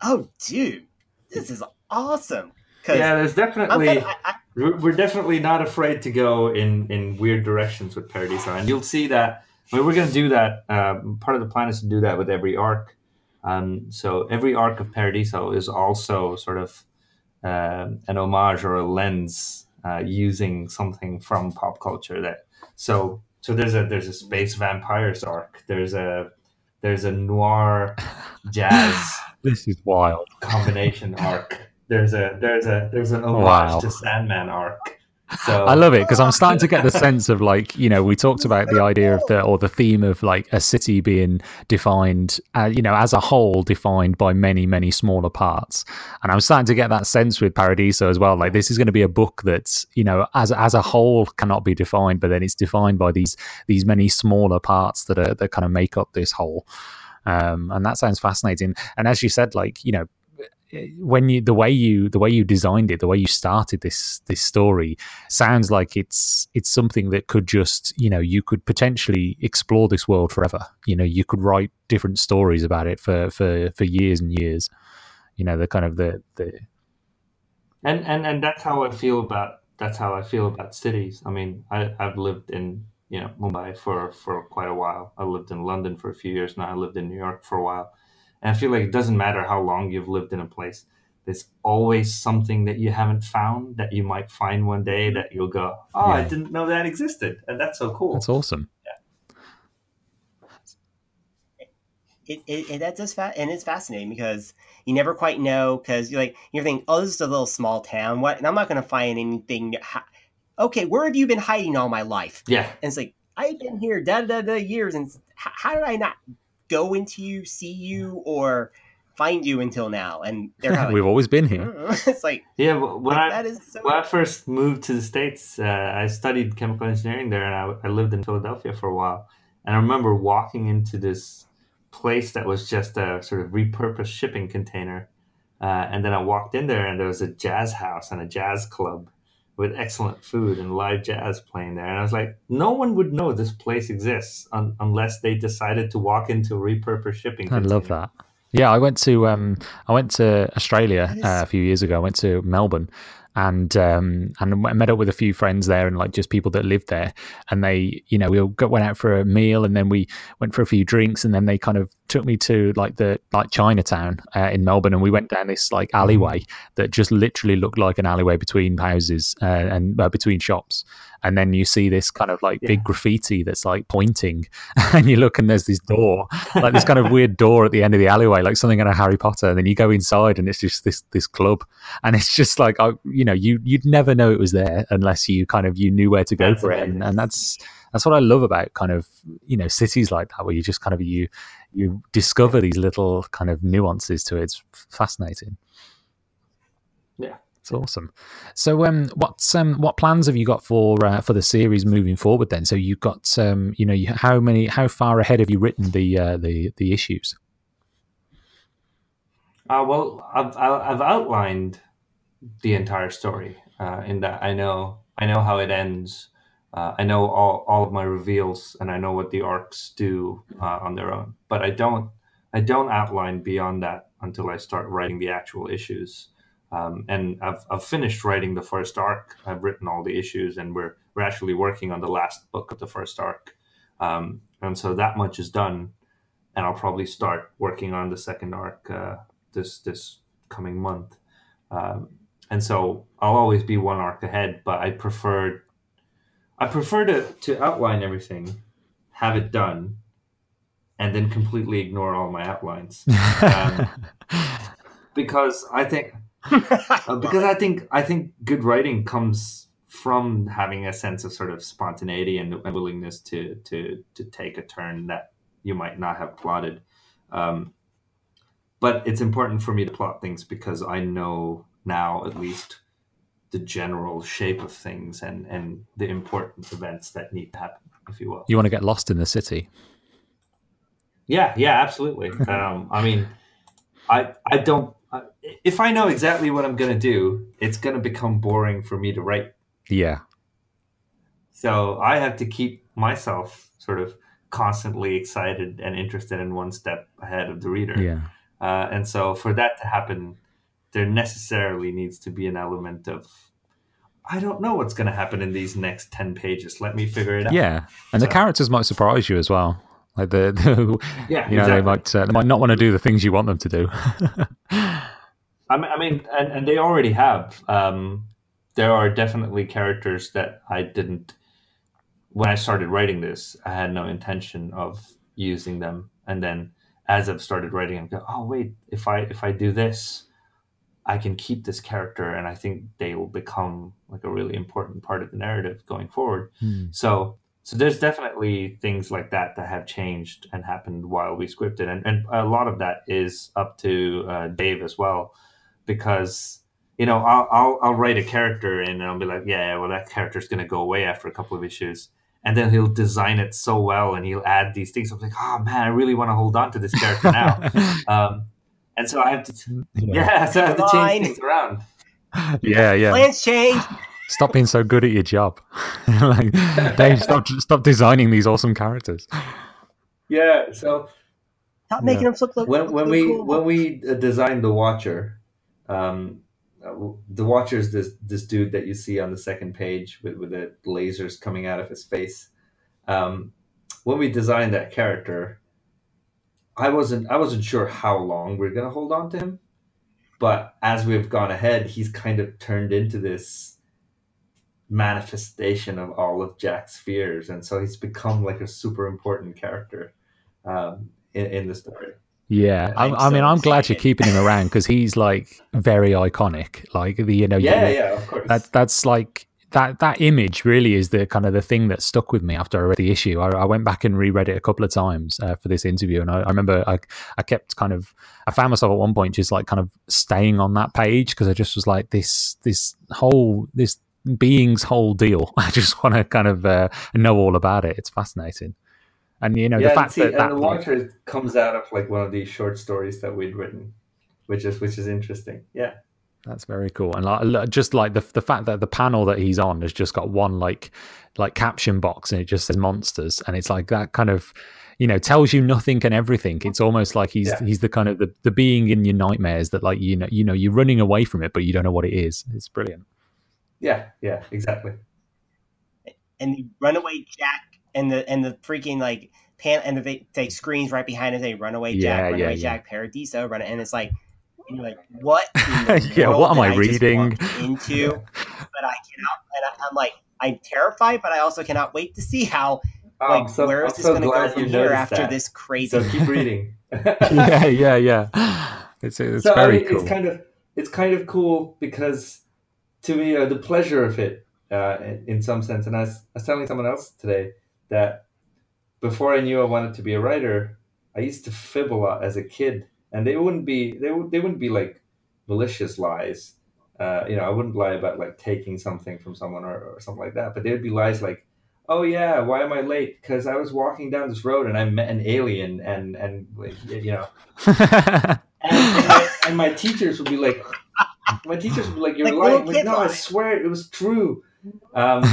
S1: oh dude this is awesome
S5: Yeah, there's definitely
S1: I, I,
S5: we're definitely not afraid to go in in weird directions with Paradiso, and you'll see that. I mean, we're going to do that. Um, part of the plan is to do that with every arc. Um, so every arc of Paradiso is also sort of um an homage or a lens uh, using something from pop culture. That so so there's a there's a space vampires arc. There's a there's a noir jazz
S3: This is wild.
S5: combination arc. There's a there's a there's an homage
S3: Wow.
S5: to Sandman arc. So
S3: I love it because I'm starting to get the sense of like you know we talked about the idea of the or the theme of like a city being defined uh, you know as a whole defined by many many smaller parts. And I'm starting to get that sense with Paradiso as well like this is going to be a book that's you know as as a whole cannot be defined but then it's defined by these these many smaller parts that are that kind of make up this whole. Um, and that sounds fascinating. And as you said like you know when you the way you the way you designed it the way you started this this story sounds like it's it's something that could just you know you could potentially explore this world forever you know you could write different stories about it for for for years and years you know the kind of the the
S5: and and and that's how I feel about that's how I feel about cities. I mean, I I've lived in you know Mumbai for for quite a while. I lived in London for a few years now. I lived in New York for a while, and I feel like it doesn't matter how long you've lived in a place. There's always something that you haven't found that you might find one day that you'll go, oh, I didn't know that existed, and that's so cool.
S3: that's awesome.
S1: It, it, it that's just fa- and it's fascinating because you never quite know because you're like you're thinking oh this is a little small town. What and I'm not gonna find anything ha- okay where have you been hiding all my life?
S5: Yeah,
S1: and it's like I've been here da da da years and how, how did I not go into you see you or find you until now and they're kind of
S3: we've
S1: like
S3: always been here
S1: "Mm." it's like,
S5: yeah. When
S1: like,
S5: I
S1: that is so
S5: when I first moved to the States, uh, I studied chemical engineering there and I, I lived in Philadelphia for a while. And I remember walking into this place that was just a sort of repurposed shipping container. Uh, and then I walked in there and there was a jazz house and a jazz club with excellent food and live jazz playing there. And I was like, no one would know this place exists un- unless they decided to walk into a repurposed shipping
S3: I love that. Yeah, I went to um, I went to Australia uh, a few years ago. I went to Melbourne, and um, and I met up with a few friends there, and like just people that lived there. And they, you know, we all got, went out for a meal, and then we went for a few drinks, and then they kind of took me to like the like Chinatown uh, in Melbourne, and we went down this like alleyway that just literally looked like an alleyway between houses uh, and uh, between shops. And then you see this kind of like
S5: Yeah.
S3: big graffiti that's like pointing, and you look and there's this door, like this kind of weird door at the end of the alleyway, like something out of Harry Potter. And then you go inside, and it's just this this club, and it's just like I, you know, you you'd never know it was there unless you kind of you knew where to go
S5: That's
S3: for it, and, and that's that's what I love about kind of you know cities like that where you just kind of you you discover these little kind of nuances to it. It's fascinating.
S5: Yeah.
S3: It's awesome. So, um, what's um, what plans have you got for uh, for the series moving forward? Then, so you've got um, you know, you, how many, how far ahead have you written the uh, the the issues?
S5: Uh, well, I've I've outlined the entire story uh, in that I know I know how it ends. Uh, I know all, all of my reveals, and I know what the arcs do uh, on their own. But I don't I don't outline beyond that until I start writing the actual issues. Um, and I've, I've finished writing the first arc. I've written all the issues, and we're we're actually working on the last book of the first arc. Um, and so that much is done, and I'll probably start working on the second arc uh, this this coming month. Um, and so I'll always be one arc ahead, but I prefer I prefer to to outline everything, have it done, and then completely ignore all my outlines Um, because I think uh, because I think I think good writing comes from having a sense of sort of spontaneity and a willingness to to to take a turn that you might not have plotted. Um, but it's important for me to plot things because I know now at least the general shape of things and and the important events that need to happen, if you will.
S3: you want to get lost in the city?
S5: Yeah, yeah, absolutely. um, I mean, I I don't. I- If I know exactly what I'm going to do, it's going to become boring for me to write.
S3: Yeah,
S5: So I have to keep myself sort of constantly excited and interested and one step ahead of the reader.
S3: yeah,
S5: Uh, and so for that to happen, there necessarily needs to be an element of I don't know what's going to happen in these next ten pages. Let me figure it out.
S3: yeah. And the characters might surprise you as well. Like the, the
S5: yeah.
S3: you know, they might uh, they might not want to do the things you want them to do.
S5: I mean, I mean and, and they already have. Um, there are definitely characters that I didn't. When I started writing this, I had no intention of using them, and then as I've started writing, I go, "Oh wait, if I if I do this, I can keep this character, and I think they will become like a really important part of the narrative going forward."
S3: Hmm.
S5: So so there's definitely things like that that have changed and happened while we scripted, and and a lot of that is up to uh, Dev as well, because you know I'll, I'll I'll write a character and I'll be like, yeah, well that character's gonna go away after a couple of issues. And then he'll design it so well, and he'll add these things. I'm like, oh man, I really want to hold on to this character now. um, and so I have to, yeah, so I have to change things around.
S3: yeah, yeah.
S1: Plans change.
S3: Stop being so good at your job. like, Dev, stop stop designing these awesome characters.
S5: Yeah, so
S1: Stop making them look like
S5: when
S1: look
S5: when
S1: so
S5: we
S1: cool.
S5: when we uh, designed the Watcher, um, uh, the Watcher is this this dude that you see on the second page with with the lasers coming out of his face. Um, when we designed that character, I wasn't I wasn't sure how long we are gonna hold on to him, but as we've gone ahead, he's kind of turned into this manifestation of all of Jack's fears, and so he's become like a super important character um, in, in the story.
S3: Yeah, I,
S1: I'm
S3: I mean,
S1: so
S3: I'm glad you're keeping him around because he's like very iconic. Like the you know, you-
S5: Yeah, yeah, of course.
S3: that that's like that that image really is the kind of the thing that stuck with me after I read the issue. I, I went back and reread it a couple of times uh, for this interview, and I, I remember I I kept kind of I found myself at one point just like kind of staying on that page because I just was like this this whole this being's whole deal. I just want to kind of uh, know all about it. It's fascinating, and you know
S5: yeah,
S3: the
S5: and
S3: fact
S5: see,
S3: that
S5: and
S3: that
S5: the
S3: like,
S5: Watcher comes out of like one of these short stories that we'd written, which is which is interesting. Yeah,
S3: That's very cool, and like, just like the the fact that the panel that he's on has just got one like like caption box, and it just says monsters, and it's like that kind of you know tells you nothing and everything. It's almost like he's
S5: Yeah.
S3: he's the kind of the, the being in your nightmares that like you know you know you're running away from it, but you don't know what it is. It's brilliant.
S5: yeah, yeah, exactly.
S1: and the runaway Jack and the and the freaking like pan and the they take screens right behind it. They runaway
S3: Yeah,
S1: Jack, runaway
S3: yeah, yeah.
S1: Jack, Paradiso, run and it's like. And you're like, what?
S3: Yeah, what am
S1: did
S3: I reading?
S1: Into, but I cannot. And I, I'm like, I'm terrified, but I also cannot wait to see how.
S5: Oh,
S1: Like,
S5: so,
S1: where is
S5: I'm
S1: this
S5: so
S1: going to go from here after
S5: that.
S1: this crazy?
S5: So keep reading.
S3: yeah, yeah, yeah. It's it's
S5: so, I
S3: very
S5: mean,
S3: cool.
S5: It's kind of it's kind of cool because to me, uh, the pleasure of it, uh, in, in some sense, and I was, I was telling someone else today that before I knew I wanted to be a writer, I used to fib a lot as a kid, and they wouldn't be they would they wouldn't be like malicious lies. Uh, you know, I wouldn't lie about like taking something from someone or, or something like that, but they would be lies like, "Oh yeah, why am I late? Because I was walking down this road and I met an alien, and and you know." and, and, my, and my teachers would be like, my teachers would be like, "You're
S1: Like
S5: lying." Like, no, I swear it was true. Um,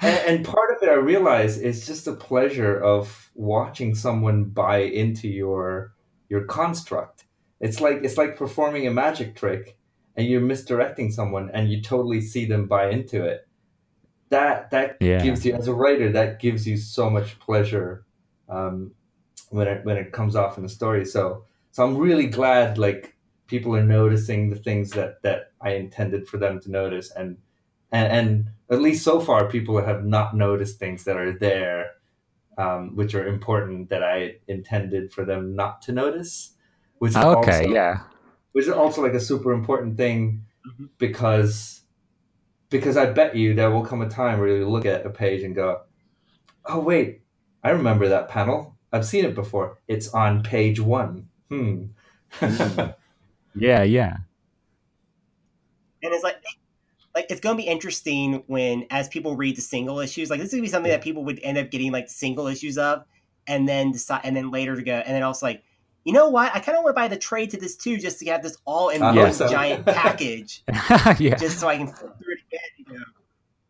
S5: and, and part of it, I realize, is just the pleasure of watching someone buy into your your construct. It's like it's like performing a magic trick, and you're misdirecting someone, and you totally see them buy into it. That that
S3: Yeah.
S5: gives you, as a writer, that gives you so much pleasure um, when it when it comes off in the story. So so I'm really glad like people are noticing the things that that I intended for them to notice, and and, and at least so far, people have not noticed things that are there, um, which are important that I intended for them not to notice. Which is
S3: okay,
S5: also,
S3: yeah.
S5: which is also like a super important thing
S1: Mhm.
S5: because because I bet you there will come a time where you look at a page and go, "Oh wait, I remember that panel. I've seen it before. It's on page one." Hmm.
S3: Yeah, yeah.
S1: and it's like like it's going to be interesting when as people read the single issues like this is going to be something
S5: Yeah.
S1: that people would end up getting like single issues of and then decide and then later to go and then also like you know what i kind of want to buy the trade to this too just to have this all in
S5: I
S1: one
S5: so.
S1: giant package
S3: yeah.
S1: just so i can flip through it again you know,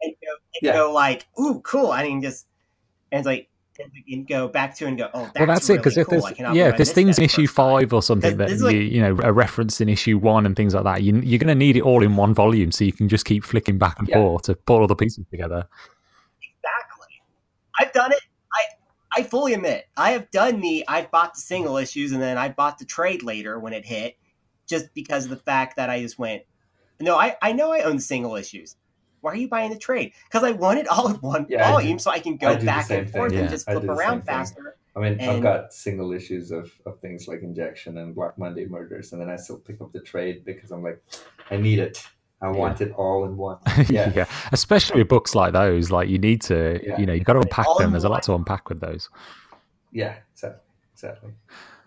S1: and go and
S5: Yeah.
S1: go like ooh cool i mean just and it's like and go back to and go oh that's
S3: well, that's it. Because if
S1: cool.
S3: there's yeah, if
S1: I
S3: there's things in issue
S1: time.
S3: five or something that you
S1: like-
S3: you know a reference in issue one and things like that, you you're going to need it all in one volume, so you can just keep flicking back and
S5: Yeah.
S3: forth to put all the pieces together.
S1: Exactly. I've done it. I I fully admit I have done the I've bought the single issues and then I bought the trade later when it hit, just because of the fact that I just went, no, I I know I own single issues. Why are you buying the trade? Because I want it all in one
S5: Yeah, I do-
S1: volume so I can go
S5: do the
S1: back
S5: same
S1: and forth.
S3: Yeah.
S1: and just flip
S5: do the
S1: around
S5: thing.
S1: faster.
S5: I mean, I've got single issues of, of things like Injection and Black Monday Murders, and then I still pick up the trade because I'm like, I need it. I want it all in one.
S3: Yeah.
S5: Yeah.
S3: especially with books like those, like you need to,
S5: Yeah.
S3: you know, you've got to unpack
S1: All
S3: them. There's a lot to unpack with those.
S5: Yeah, exactly, exactly.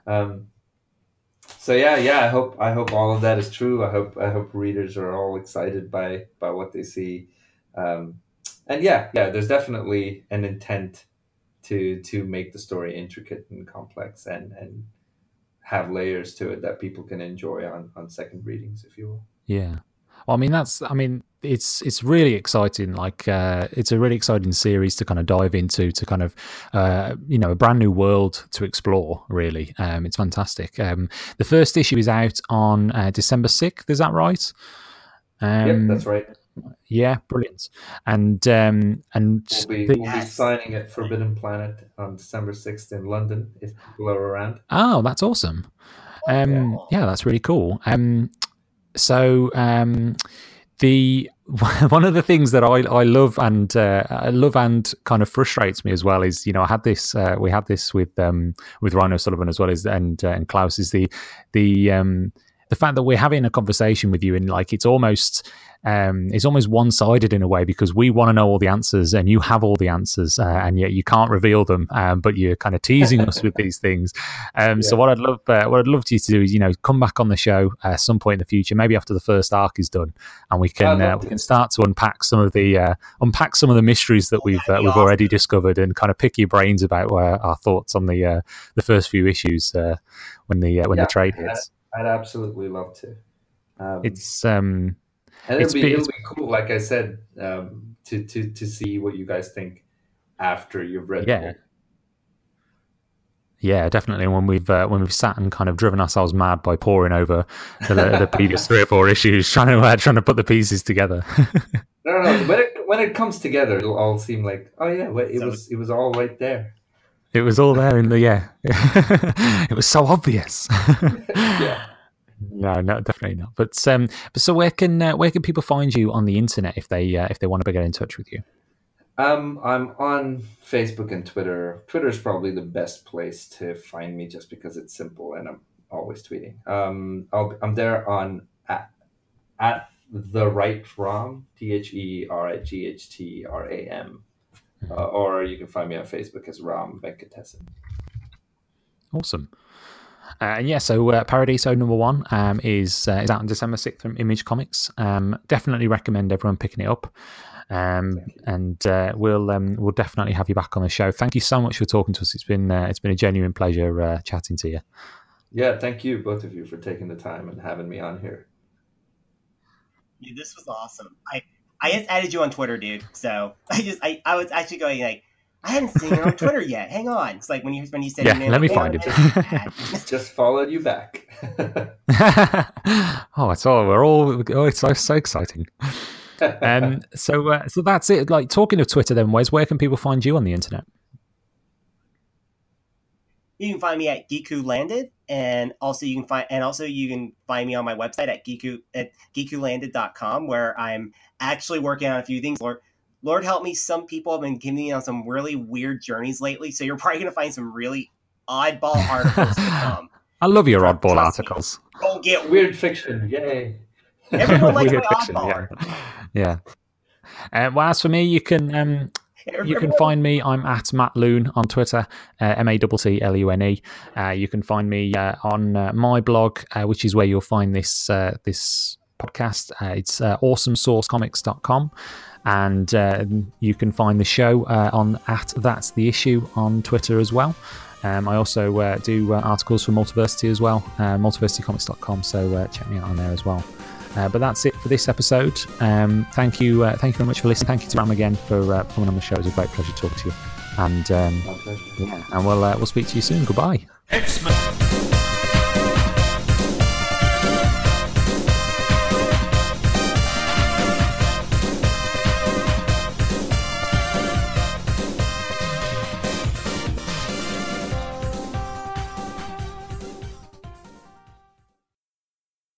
S5: Um, so yeah, yeah. I hope I hope all of that is true. I hope I hope readers are all excited by by what they see. Um, and yeah, yeah. There's definitely an intent to to make the story intricate and complex and and have layers to it that people can enjoy on on second readings, if you will.
S3: Yeah. Well, I mean, that's, I mean, it's, it's really exciting. Like, uh, it's a really exciting series to kind of dive into, to kind of, uh, you know, a brand new world to explore, really. Um, it's fantastic. Um, the first issue is out on uh, December 6th. Is that right? Um,
S5: yep, that's right.
S3: Yeah, brilliant. And, um, and
S5: We'll be,
S3: the-
S5: we'll be signing at Forbidden Planet on December sixth in London if people are around.
S3: Oh, that's awesome. Um, yeah, that's really cool. Um, so um, the one of the things that I, I love and uh, I love and kind of frustrates me as well is you know I had this uh, we had this with um, with Ryan O'Sullivan as well as and uh, and Klaus is the the um, the fact that we're having a conversation with you and like it's almost um, it's almost one sided in a way because we want to know all the answers and you have all the answers uh, and yet you can't reveal them um, but you're kind of teasing us with these things. Um, so what I'd love uh, what I'd love you to do is you know come back on the show uh, some point in the future maybe after the first arc is done and we can uh, we can start to unpack some of the uh, unpack some of the mysteries that we've uh, we've already discovered and kind of pick your brains about uh, our thoughts on the uh, the first few issues uh, when the uh, when
S5: Yeah,
S3: the trade hits
S5: I'd absolutely love to. Um,
S3: it's um
S5: and it'll be,
S3: be-
S5: it'll be cool, like I said, um, to, to, to see what you guys think after you've read
S3: Yeah.
S5: the book.
S3: Yeah, definitely. When we've uh, when we've sat and kind of driven ourselves mad by poring over the, the previous three or four issues, trying to uh, trying to put the pieces together.
S5: No, no, no. When it, when it comes together, it'll all seem like, oh yeah, it was it was all right there.
S3: It was all there in the yeah. it was so obvious.
S5: yeah.
S3: No, no, definitely not. But um, but so where can uh, where can people find you on the internet if they uh, if they want to get in touch with you?
S5: Um, I'm on Facebook and Twitter. Twitter is probably the best place to find me, just because it's simple and I'm always tweeting. Um, I'll, I'm there on at, at the right Ram T H E R I G H T R A M, uh, or you can find me on Facebook as Ram Venkatesan.
S3: Awesome. Uh, and yeah, so uh, Paradiso number one um, is uh, is out on December sixth from Image Comics. Um, definitely recommend everyone picking it up. Um, and uh, we'll um, we'll definitely have you back on the show. Thank you so much for talking to us. It's been uh, it's been a genuine pleasure uh, chatting to you.
S5: Yeah, thank you both of you for taking the time and having me on here.
S1: Yeah, this was awesome. I I just added you on Twitter, dude. So I just I, I was actually going like I hadn't seen you on Twitter yet. Hang on. It's like when you when you said
S3: yeah,
S1: your name,
S3: let me find it.
S5: Just followed you back.
S3: oh, it's all we're all oh, it's so so exciting. um, so uh, so that's it. Like talking of Twitter, then Wes, where can people find you on the internet?
S1: You can find me at Geeku Landed, and also you can find and also you can find me on my website at geeku at geekulanded.com where I'm actually working on a few things. Lord, Lord help me, some people have been giving me on some really weird journeys lately, so you're probably gonna find some really oddball articles to come.
S3: I love your oddball
S1: Trust me.
S3: articles.
S1: Don't get
S5: Weird fiction, yay!
S1: Everyone likes
S3: Weird
S1: my
S3: fiction,
S1: oddball.
S3: yeah. yeah. Uh, well, as for me, you can um, you can find me. I'm at Matt Lune on Twitter, uh, M A T T L U N E. Uh, you can find me uh, on uh, my blog, uh, which is where you'll find this uh, this podcast. Uh, it's uh, awesomesourcecomics.com. And uh, you can find the show uh, on at That's the Issue on Twitter as well. Um, I also uh, do uh, articles for Multiversity as well, uh, multiversitycomics.com. So uh, check me out on there as well. Uh, but that's it for this episode. Um, thank you, uh, thank you very much for listening. Thank you to Ram again for uh, coming on the show. It was a great pleasure talking to you. And um, yeah, and we'll uh, we'll speak to you soon. Goodbye.
S2: X-Men.